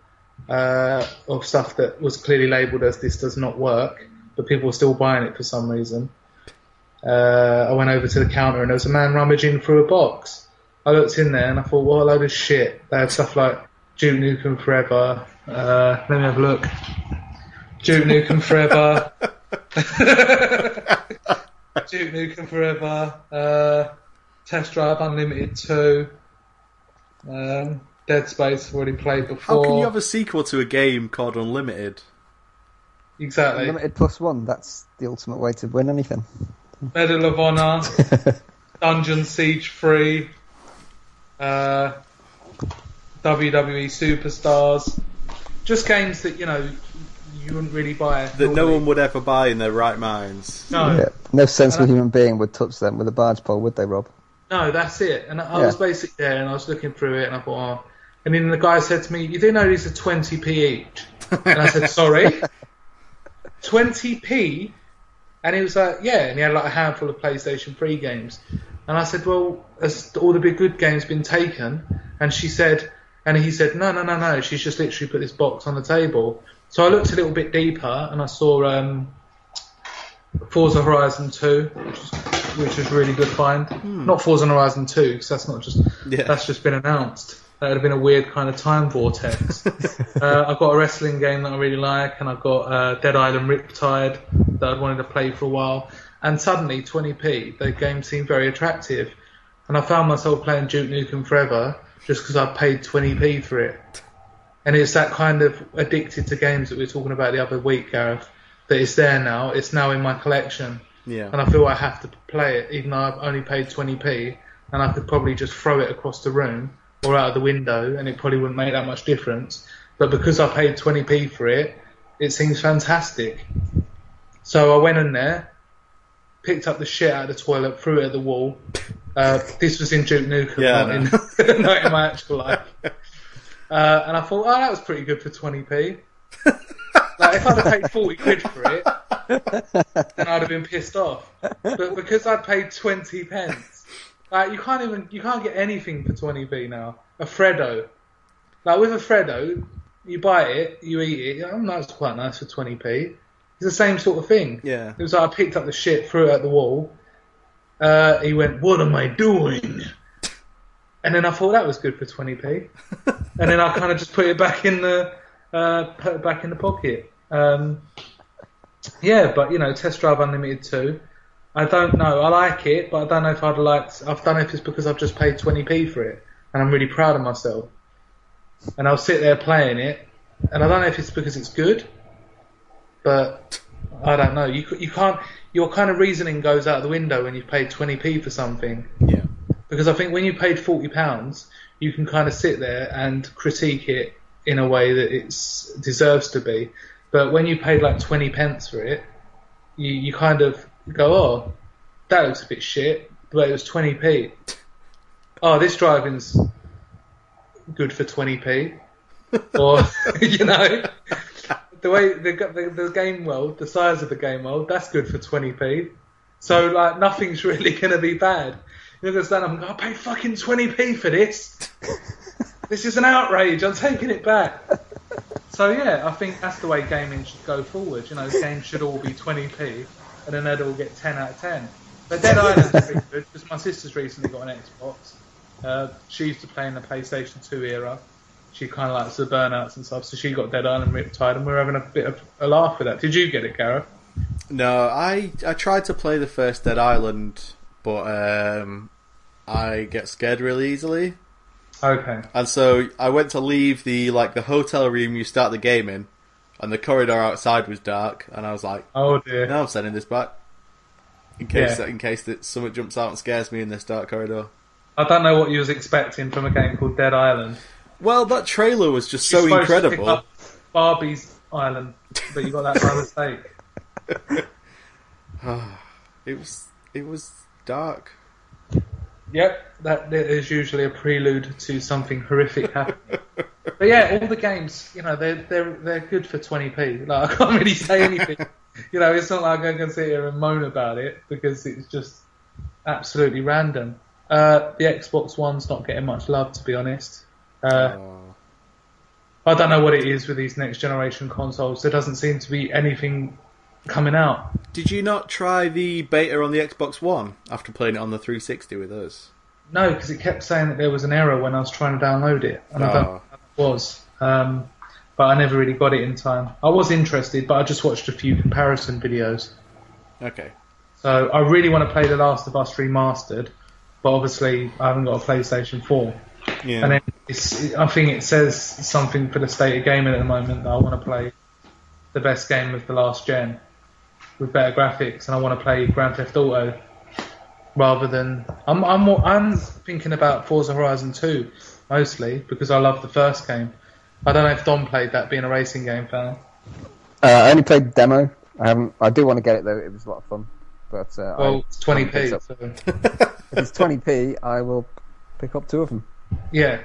uh, of stuff that was clearly labelled as "this does not work," but people were still buying it for some reason. Uh, I went over to the counter and there was a man rummaging through a box. I looked in there and I thought, what a load of shit. They had stuff like Duke Nukem Forever. Uh, let me have a look. Duke Nukem Forever. *laughs* *laughs* Duke Nukem Forever. Uh, Test Drive Unlimited 2. Um, Dead Space I've already played before. How can you have a sequel to a game called Unlimited? Exactly. Unlimited plus one. That's the ultimate way to win anything. Medal of Honor. *laughs* Dungeon Siege 3. Uh, WWE Superstars. Just games that, you know, you wouldn't really buy. That no one would ever buy in their right minds. No. Yeah. No sensible human being would touch them with a barge pole, would they, Rob? No, that's it. And I Yeah. was basically there and I was looking through it and I thought, oh. And then the guy said to me, you do know these are 20p each? And I said, sorry? *laughs* 20p? And he was like, yeah. And he had like a handful of PlayStation 3 games. And I said, well, has all the big good games been taken? And she said, and he said, no, no, no, no. She's just literally put this box on the table. So I looked a little bit deeper and I saw um, Forza Horizon 2, which was, which was really good find. Not Forza Horizon 2, because that's not just Yeah. that's just been announced. That would have been a weird kind of time vortex. *laughs* uh, I've got a wrestling game that I really like, and I've got uh, Dead Island Riptide that I'd wanted to play for a while. And suddenly, 20p, the game seemed very attractive. And I found myself playing Duke Nukem Forever just because I paid 20p for it. And it's that kind of addicted to games that we were talking about the other week, Gareth, that it's there now. It's now in my collection. Yeah. And I feel I have to play it, even though I've only paid 20p, and I could probably just throw it across the room or out of the window, and it probably wouldn't make that much difference. But because I paid 20p for it, it seems fantastic. So I went in there, picked up the shit out of the toilet, threw it at the wall. Uh, this was in Duke Nukem, Yeah, not, in, *laughs* not in my actual life. *laughs* Uh, and I thought, oh, that was pretty good for 20p. like, if I'd have paid 40 quid for it, then I'd have been pissed off. But because I'd paid 20 pence, like, you can't even, you can't get anything for 20p now. A Freddo. Like, with a Freddo, you buy it, you eat it, oh, that's quite nice for 20p. It's the same sort of thing. Yeah. It was like I picked up the shit, threw it at the wall. Uh, he went, "What am I doing?" And then I thought that was good for 20p. and then I kind of just put it back in the uh, put it back in the pocket. Um, yeah, but you know, Test Drive Unlimited 2. I don't know. I like it, but I don't know if I'd liked. I don't know if it's because I've just paid 20p for it, and I'm really proud of myself. And I'll sit there playing it, and I don't know if it's because it's good, but I don't know. You you can't. Your kind of reasoning goes out the window when you've paid 20p for something. Yeah. Because I think when you paid forty pounds, you can kind of sit there and critique it in a way that it deserves to be. But when you paid like twenty pence for it, you you kind of go, oh, that looks a bit shit, but it was twenty p. Oh, this driving's good for twenty p, *laughs* or *laughs* you know. The way the, the the game world, the size of the game world, that's good for 20p. So like nothing's *laughs* really gonna be bad. You're gonna stand up and go, I paid fucking 20p for this. *laughs* this is an outrage. I'm taking it back. So yeah, I think that's the way gaming should go forward. You know, games should all be 20p, and then they'd all get 10 out of 10. But Dead Island's pretty good because my sister's recently got an Xbox. Uh, she used to play in the PlayStation 2 era. She kind of likes the burnouts and stuff, so she got Dead Island Riptide, and we we're having a bit of a laugh with that. Did you get it, Gareth? No, I I tried to play the first Dead Island, but um, I get scared really easily, Okay. and so I went to leave the like the hotel room you start the game in, and the corridor outside was dark, and I was like, Oh dear. "No, I'm sending this back." In case Yeah. in case that someone jumps out and scares me in this dark corridor. I don't know what you was expecting from a game called Dead Island. Well, that trailer was just You're so supposed to pick incredible. Barbie's Island, but you got that by mistake. *laughs* *sighs* It was it was dark. Yep, that that is usually a prelude to something horrific happening. *laughs* but yeah, all the games, you know, they're they're they're good for 20p. Like I can't really say anything. *laughs* you know, it's not like I can sit here and moan about it because it's just absolutely random. Uh, the Xbox One's not getting much love, to be honest. Uh, Oh. I don't know what it is with these next generation consoles. There doesn't seem to be anything coming out. Did you not try the beta on the Xbox One after playing it on the 360 with us? No, because it kept saying that there was an error when I was trying to download it, and I don't know Oh. what it was. Um, but I never really got it in time. I was interested, but I just watched a few comparison videos. Okay. So I really want to play The Last of Us Remastered, but obviously I haven't got a PlayStation 4. Yeah. And then it's, I think it says something for the state of gaming at the moment that I want to play the best game of the last gen with better graphics, and I want to play Grand Theft Auto rather than I'm I'm more, I'm thinking about Forza Horizon 2 mostly because I love the first game. I don't know if Don played that, being a racing game fan. Uh, I only played the demo. I haven't. I do want to get it though. It was a lot of fun. But uh, Well, I it's 20p. So, *laughs* If it's 20p, I will pick up two of them. yeah.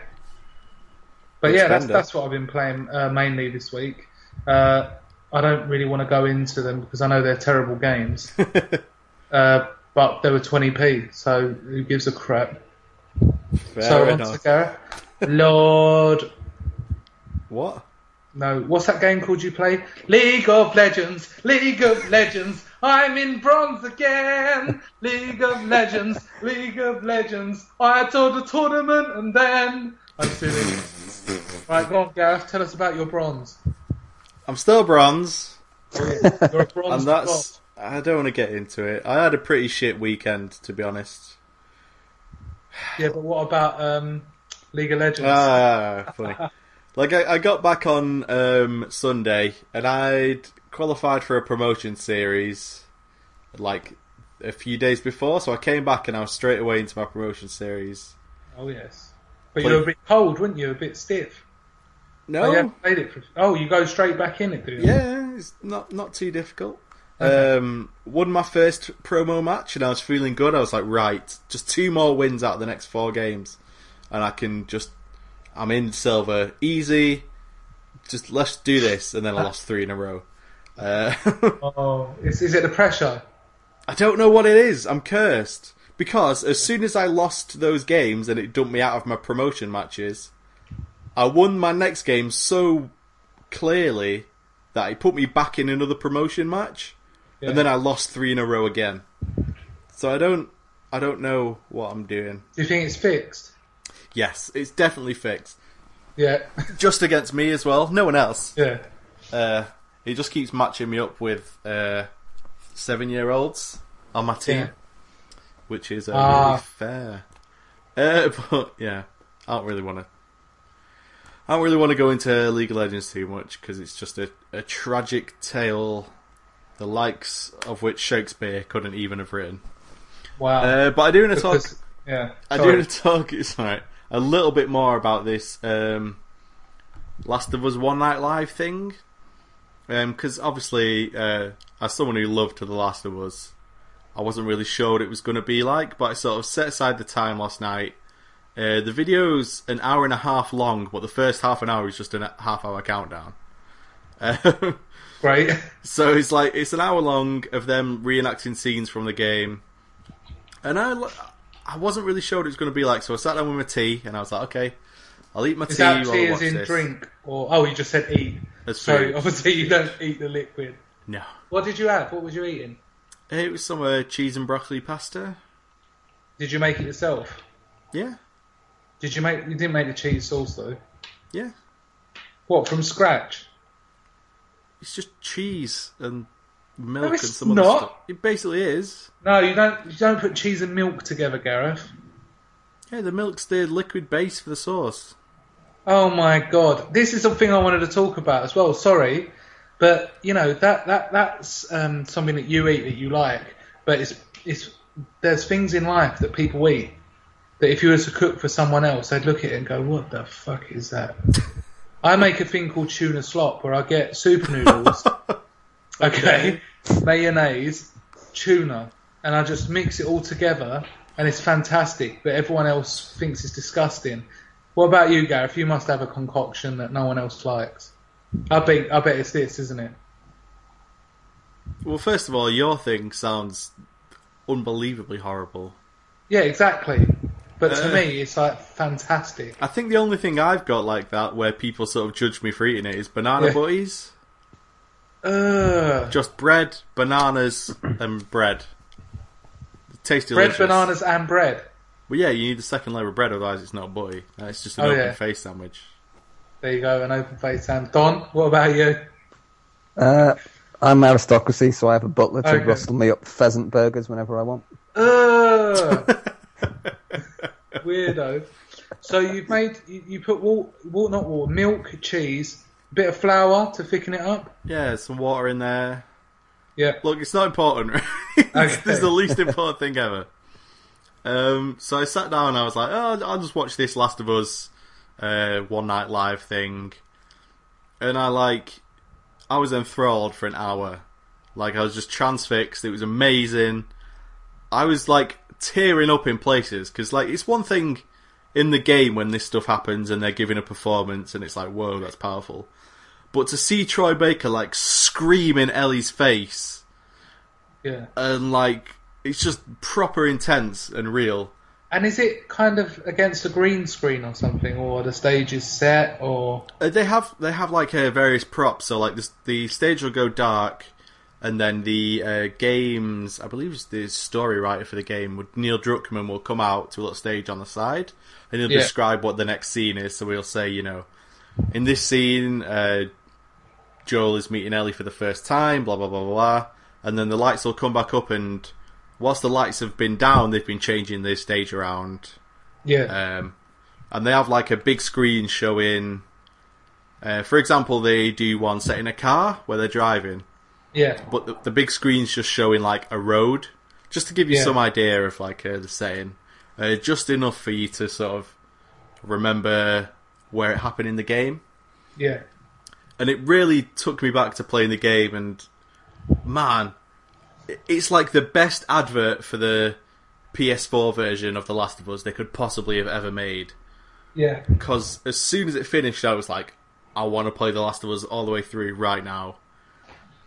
But Good yeah, that's that's what I've been playing uh, mainly this week. Uh, I don't really want to go into them because I know they're terrible games. *laughs* uh, but they were 20p, so who gives a crap? Fair so on enough. to. Lord, What? no, what's that game called you play? League of Legends, League of Legends. I'm in bronze again. League of Legends, League of Legends. I told the tournament and then I'm silly. right, go on, Gareth. Tell us about your bronze. I'm still bronze, Oh. *laughs* You're a bronze. and that's. I don't want to get into it. I had a pretty shit weekend, to be honest. Yeah, but what about um, League of Legends? Ah, funny. *laughs* like I, I got back on um, Sunday, and I'd qualified for a promotion series, like a few days before. So I came back, and I was straight away into my promotion series. oh yes. But Play- you were a bit cold, weren't you? A bit stiff. No, Oh, you played it for. Oh, you go straight back in it, do you? Yeah, it's not not too difficult. Okay. Um, won my first promo match and I was feeling good. I was like, right, just two more wins out of the next four games, and I can just I'm in silver, easy. Just let's do this, and then I lost three in a row. Uh, *laughs* Oh, is, is it the pressure? I don't know what it is. I'm cursed because as soon as I lost those games and it dumped me out of my promotion matches, I won my next game so clearly that it put me back in another promotion match, Yeah. and then I lost three in a row again. So I don't, I don't know what I'm doing. Do you think it's fixed? Yes, it's definitely fixed. Yeah, *laughs* Just against me as well. No one else. yeah. Uh, he just keeps matching me up with uh, seven-year-olds on my team, Yeah. which is uh, Ah. really fair. Uh, *laughs* but yeah, I don't really want to. I don't really want to go into League of Legends too much because it's just a, a tragic tale, the likes of which Shakespeare couldn't even have written. Wow. Uh, but I do want to talk. Yeah. I do want to talk. *laughs* It's alright. A little bit more about this um, Last of Us One Night Live thing, because obviously, uh, as someone who loved The Last of Us, I wasn't really sure what it was going to be like. But I sort of set aside the time last night. Uh, the video's an hour and a half long, but the first half an hour is just a half hour countdown. Um, *laughs* Great. so it's like it's an hour long of them reenacting scenes from the game, and I I wasn't really sure what it was going to be like. So I sat down with my tea, and I was like, okay, I'll eat my Is tea that tea watch as in this. drink? Or oh, you just said eat. That's So food. obviously you don't eat the liquid. No, What did you have? What was you eating? it was some uh, cheese and broccoli pasta. Did you make it yourself? Yeah, Did you make? You didn't make the cheese sauce though. yeah. What from scratch? It's just cheese and milk No, and some other not. stuff. It basically is. No, you don't. You don't put cheese and milk together, Gareth. Yeah, the milk's the liquid base for the sauce. Oh my god, this is something I wanted to talk about as well. Sorry, but you know that that that's um, something that you eat that you like. But it's it's there's things in life that people eat that if you were to cook for someone else, they'd look at it and go, "What the fuck is that?" I make a thing called tuna slop where I get super noodles, *laughs* okay, mayonnaise, tuna, and I just mix it all together and it's fantastic, but everyone else thinks it's disgusting. What about you, Gareth? You must have a concoction that no one else likes. I bet, I bet it's this, isn't it? Well, first of all, your thing sounds unbelievably horrible. Yeah, exactly. But to Uh. me, it's like fantastic. I think the only thing I've got like that where people sort of judge me for eating it is banana Yeah. butties. Ugh. Just bread, bananas, and bread. Tasty Bread, delicious. bananas, and bread. Well, yeah, you need the second layer of bread, otherwise it's not a butty. Uh, It's just an Oh, open yeah. face sandwich. There you go, an open face Sam. Don, what about you? Uh, I'm aristocracy, so I have a butler to Okay. rustle me up pheasant burgers whenever I want. Ugh. *laughs* Weirdo. So you've made you, you put wal, wal, not water, milk, cheese, a bit of flour to thicken it up. Yeah, some water in there. Yeah. Look, it's not important. *laughs* Right? It's- Okay. This is the least important thing ever. Um, so I sat down and I was like, oh, I'll just watch this Last of Us uh, one night live thing. And I like, I was enthralled for an hour. Like I was just transfixed. It was amazing. I was like tearing up in places because like it's one thing in the game when this stuff happens and they're giving a performance and it's like, whoa, that's powerful. But to see Troy Baker like scream in Ellie's face Yeah. and like it's just proper intense and real. And is it kind of against a green screen or something, or the stage is set, or Uh, they have they have like uh, various props. So like this, the stage will go dark, and then the uh, games, I believe it's the story writer for the game, would Neil Druckmann will come out to a little stage on the side, and he'll Yeah. describe what the next scene is. So we'll say, you know, in this scene, uh, Joel is meeting Ellie for the first time, blah blah blah blah, blah. and then the lights will come back up, and whilst the lights have been down, they've been changing the stage around. yeah, Um, and they have like a big screen showing. Uh, for example, they do one set in a car where they're driving, yeah, but the, the big screen's just showing like a road, just to give you Yeah. some idea of like uh, the setting, uh, just enough for you to sort of remember where it happened in the game. yeah, And it really took me back to playing the game, and man, it's like the best advert for the PS4 version of The Last of Us they could possibly have ever made yeah. because as soon as it finished, I was like, I want to play The Last of Us all the way through right now.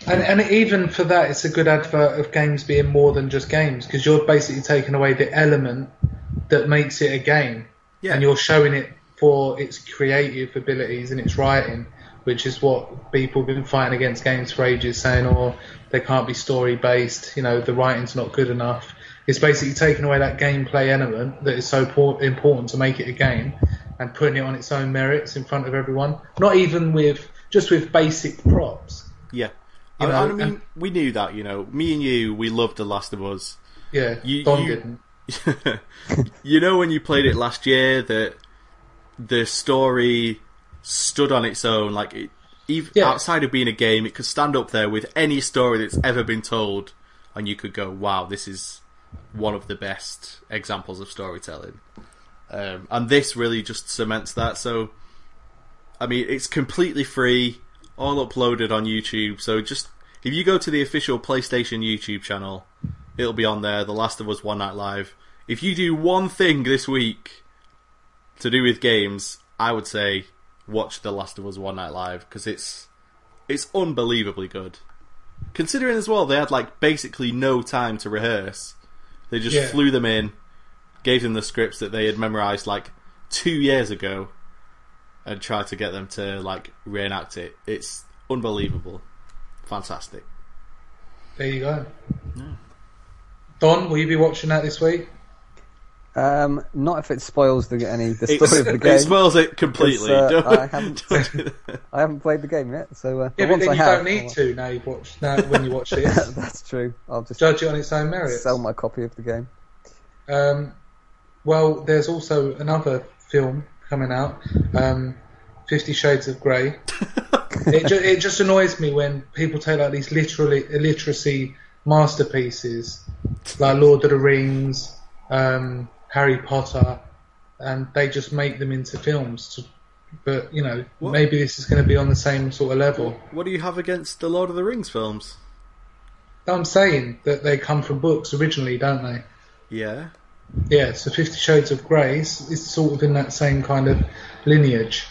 And and even for that, it's a good advert of games being more than just games because you're basically taking away the element that makes it a game, Yeah. and you're showing it for its creative abilities and its writing, which is what people have been fighting against games for ages, saying, "Oh, they can't be story based. You know, the writing's not good enough." It's basically taking away that gameplay element that is so important to make it a game, and putting it on its own merits in front of everyone. Not even with just with basic props. Yeah. You I, know, I mean, and- we knew that, you know. Me and you, we loved The Last of Us. Yeah, You- Don you- didn't. *laughs* you know when you played it last year that the story stood on its own, like it, even Yeah. outside of being a game, it could stand up there with any story that's ever been told, and you could go, "Wow, this is one of the best examples of storytelling." Um, and this really just cements that. So, I mean, it's completely free, all uploaded on YouTube. So just if you go to the official PlayStation YouTube channel, it'll be on there. The Last of Us One Night Live. If you do one thing this week to do with games, I would say watch The Last of Us One Night Live because it's it's unbelievably good. Considering as well they had like basically no time to rehearse. They just Yeah. flew them in, gave them the scripts that they had memorized like two years ago, and try to get them to like reenact it. It's unbelievable, fantastic. There you go. Don, will you be watching that this week? Um, not if it spoils the any the It, story of the *laughs* game. it spoils it completely. uh, Don't- I *laughs* haven't- don't do. *laughs* I haven't played the game yet, so uh, Yeah, but once then I you have, don't need I'll- to now you've watched now when you watch this. That's true. I'll just Judge it on its own merits. sell my copy of the game. Um, well, there's also another film coming out, um, Fifty Shades of Grey. *laughs* it, ju- it just annoys me when people take like these literally illiteracy masterpieces, like Lord of the Rings, um, Harry Potter, and they just make them into films. To, but you know, What? maybe this is going to be on the same sort of level. What do you have against the Lord of the Rings films? I'm saying that they come from books originally, don't they? Yeah. Yeah, so Fifty Shades of Grey is, is sort of in that same kind of lineage.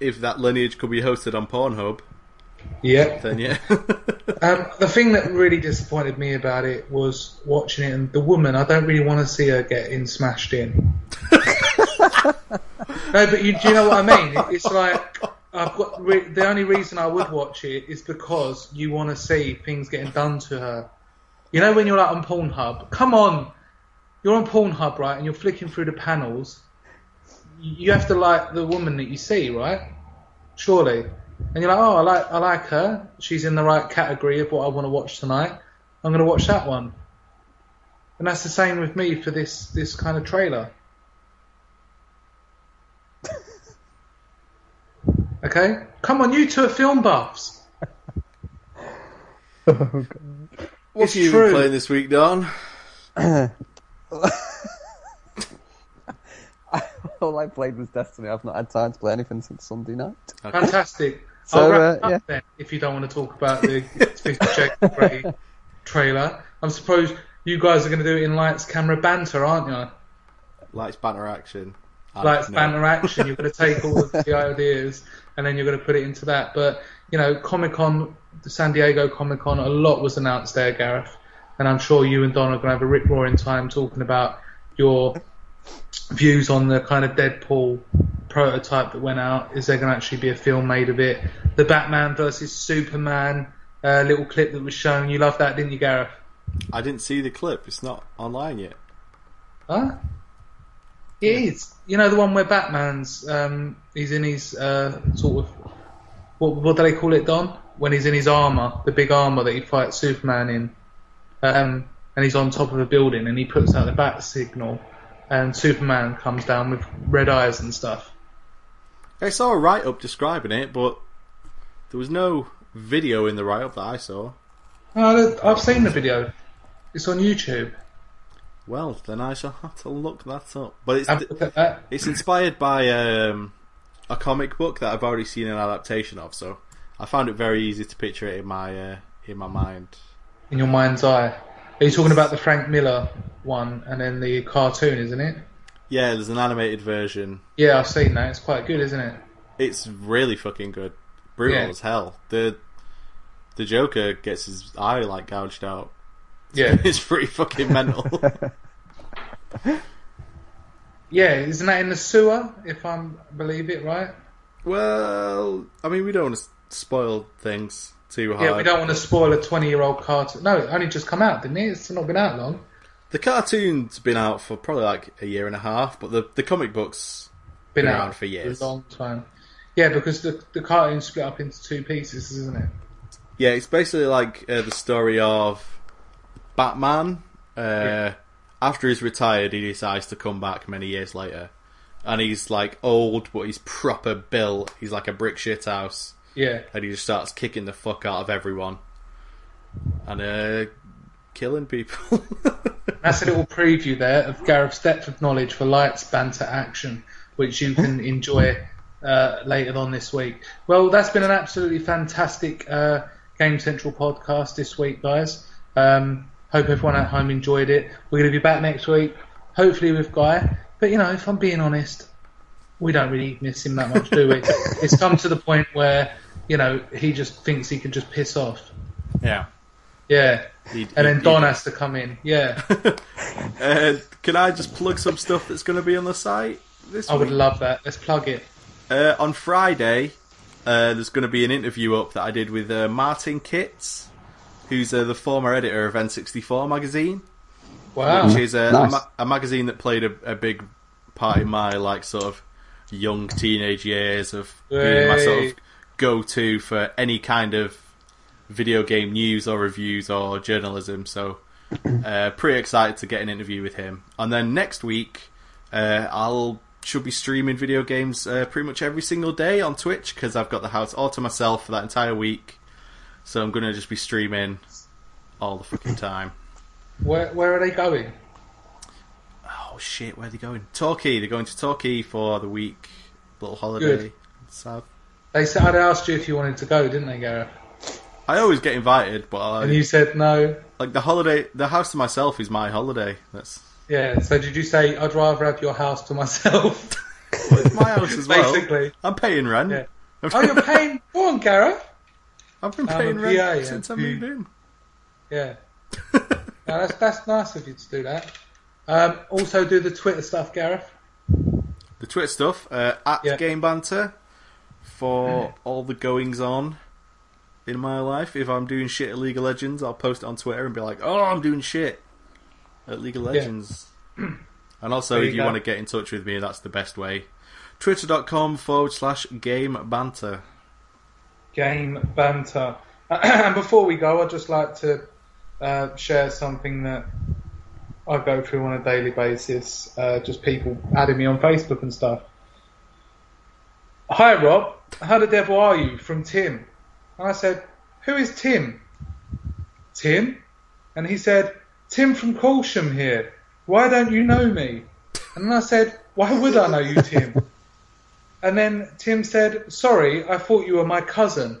If that lineage could be hosted on Pornhub, Yeah. then yeah. *laughs* Um, the thing that really disappointed me about it was watching it, and the woman. I don't really want to see her getting smashed in. *laughs* no, but you, do you know what I mean? It- It's like I've got re- the only reason I would watch it is because you want to see things getting done to her. You know when you're like on Pornhub, come on, you're on Pornhub, right, and you're flicking through the panels. You have to like the woman that you see, right? Surely. And you're like, oh, I like, I like her. She's in the right category of what I want to watch tonight. I'm going to watch that one. And that's the same with me for this, this kind of trailer. *laughs* Okay? Come on, you two are film buffs. *laughs* Oh, What's It's you true. been playing this week, Don? *laughs* All I played was Destiny. I've not had time to play anything since Sunday night. Fantastic. *laughs* So, I'll wrap uh, up yeah. then if you don't want to talk about the Fifty *laughs* Shades of Grey trailer. I suppose you guys are going to do it in lights, camera, banter, aren't you? Lights, banter, action. Lights, don't know. banter, action. You're going to take all of the ideas and then you're going to put it into that. But you know, Comic Con, the San Diego Comic Con, a lot was announced there, Gareth. And I'm sure you and Don are going to have a rip roaring time talking about your views on the kind of Deadpool prototype that went out. Is there going to actually be a film made of it? The Batman versus Superman uh, little clip that was shown. You loved that, didn't you, Gareth? I didn't see the clip. It's not online yet. Huh? It is. You know the one where Batman's um, he's in his uh, sort of what what do they call it, Don? When he's in his armor, the big armor that he fights Superman in, um, and he's on top of a building and he puts out the bat signal, and Superman comes down with red eyes and stuff. I saw a write up describing it, but there was no video in the write up that I saw. Oh, I've seen the video. It's on YouTube. Well, then I shall have to look that up. But it's Have a look at that. it's inspired by um, a comic book that I've already seen an adaptation of, so I found it very easy to picture it in my uh, in my mind. In your mind's eye. Are you talking about the Frank Miller one and then the cartoon, isn't it? Yeah, there's an animated version. Yeah, I've seen that. It's quite good, isn't it? It's really fucking good, brutal Yeah. as hell. The the Joker gets his eye like gouged out. Yeah. *laughs* It's pretty fucking mental. *laughs* Yeah, isn't that in the sewer, if I believe it, right? well, I mean, we don't want to spoil things too hard. Yeah, we don't want to spoil a 20 year old cartoon. No, it only just come out, didn't it? It's not been out long. The cartoon's been out for probably like a year and a half, but the the comic books Been, Been out around for years. a long time. Yeah, because the the cartoon's split up into two pieces, isn't it? Yeah, it's basically like uh, the story of Batman. Uh, After he's retired, he decides to come back many years later, and he's like old, but he's proper built. He's like a brick shit house, Yeah. and he just starts kicking the fuck out of everyone and uh, killing people. *laughs* That's a little preview there of Gareth's depth of knowledge for lights, banter, action, which you can enjoy uh, later on this week. Well, that's been an absolutely fantastic uh, Game Central podcast this week, guys. Um, hope everyone at home enjoyed it. We're going to be back next week, hopefully with Guy. But, you know, if I'm being honest, we don't really miss him that much, do we? *laughs* it's come to the point where, you know, he just thinks he can just piss off. yeah. Yeah. He- And he- then Don has to come in. Yeah. *laughs* Uh, can I just plug some stuff that's going to be on the site this I would love that. Let's plug it. Uh, on Friday, uh, there's going to be an interview up that I did with uh, Martin Kitts, who's uh, the former editor of N64 magazine, Wow. which is uh, Nice. a, ma- a magazine that played a, a big part in my like sort of young teenage years of being my sort of go-to for any kind of video game news or reviews or journalism. So, uh, pretty excited to get an interview with him. And then next week, uh, I'll should be streaming video games uh, pretty much every single day on Twitch because I've got the house all to myself for that entire week. So I'm gonna just be streaming all the fucking time. Where where are they going? Oh shit, where are they going? Torquay. They're going to Torquay for the week, little holiday. Good. Sad. They said I'd asked you if you wanted to go, didn't they, Gareth? I always get invited, but I, And you said no. like the holiday, the house to myself is my holiday. That's Yeah. So did you say I'd rather have your house to myself? *laughs* it's my house as well. *laughs* Basically. I'm paying rent. Yeah. oh, you're *laughs* paying. Go on, Gareth. I've been I'm paying rent PA, yeah. since I You- moved in. Yeah. *laughs* No, that's that's nice of you to do that. Um, also, do the Twitter stuff, Gareth. The Twitter stuff uh, at Yeah. Game Banter for all the goings on in my life. If I'm doing shit at League of Legends, I'll post it on Twitter and be like, "Oh, I'm doing shit at League of Legends." *clears throat* and also, There you if you go. want to get in touch with me, that's the best way. Twitter.com forward slash Game Banter. Game banter. *clears throat* and before we go, I'd just like to uh, share something that I go through on a daily basis. Uh, just people adding me on Facebook and stuff. Hi Rob, how the devil are you? From Tim. And I said, Who is Tim? Tim? And he said, Tim from Colsham here. Why don't you know me? And I said, Why would I know you, Tim? *laughs* And then Tim said, Sorry, I thought you were my cousin.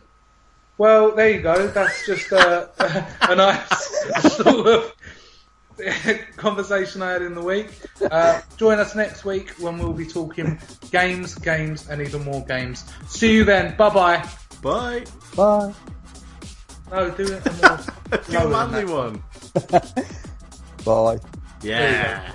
Well, there you go. That's just uh, *laughs* a nice sort of *laughs* conversation I had in the week. Uh, join us next week when we'll be talking games, games, and even more games. See you then. Bye bye. Bye. Bye. No, do it. Do *laughs* a manly one. Bye. Yeah.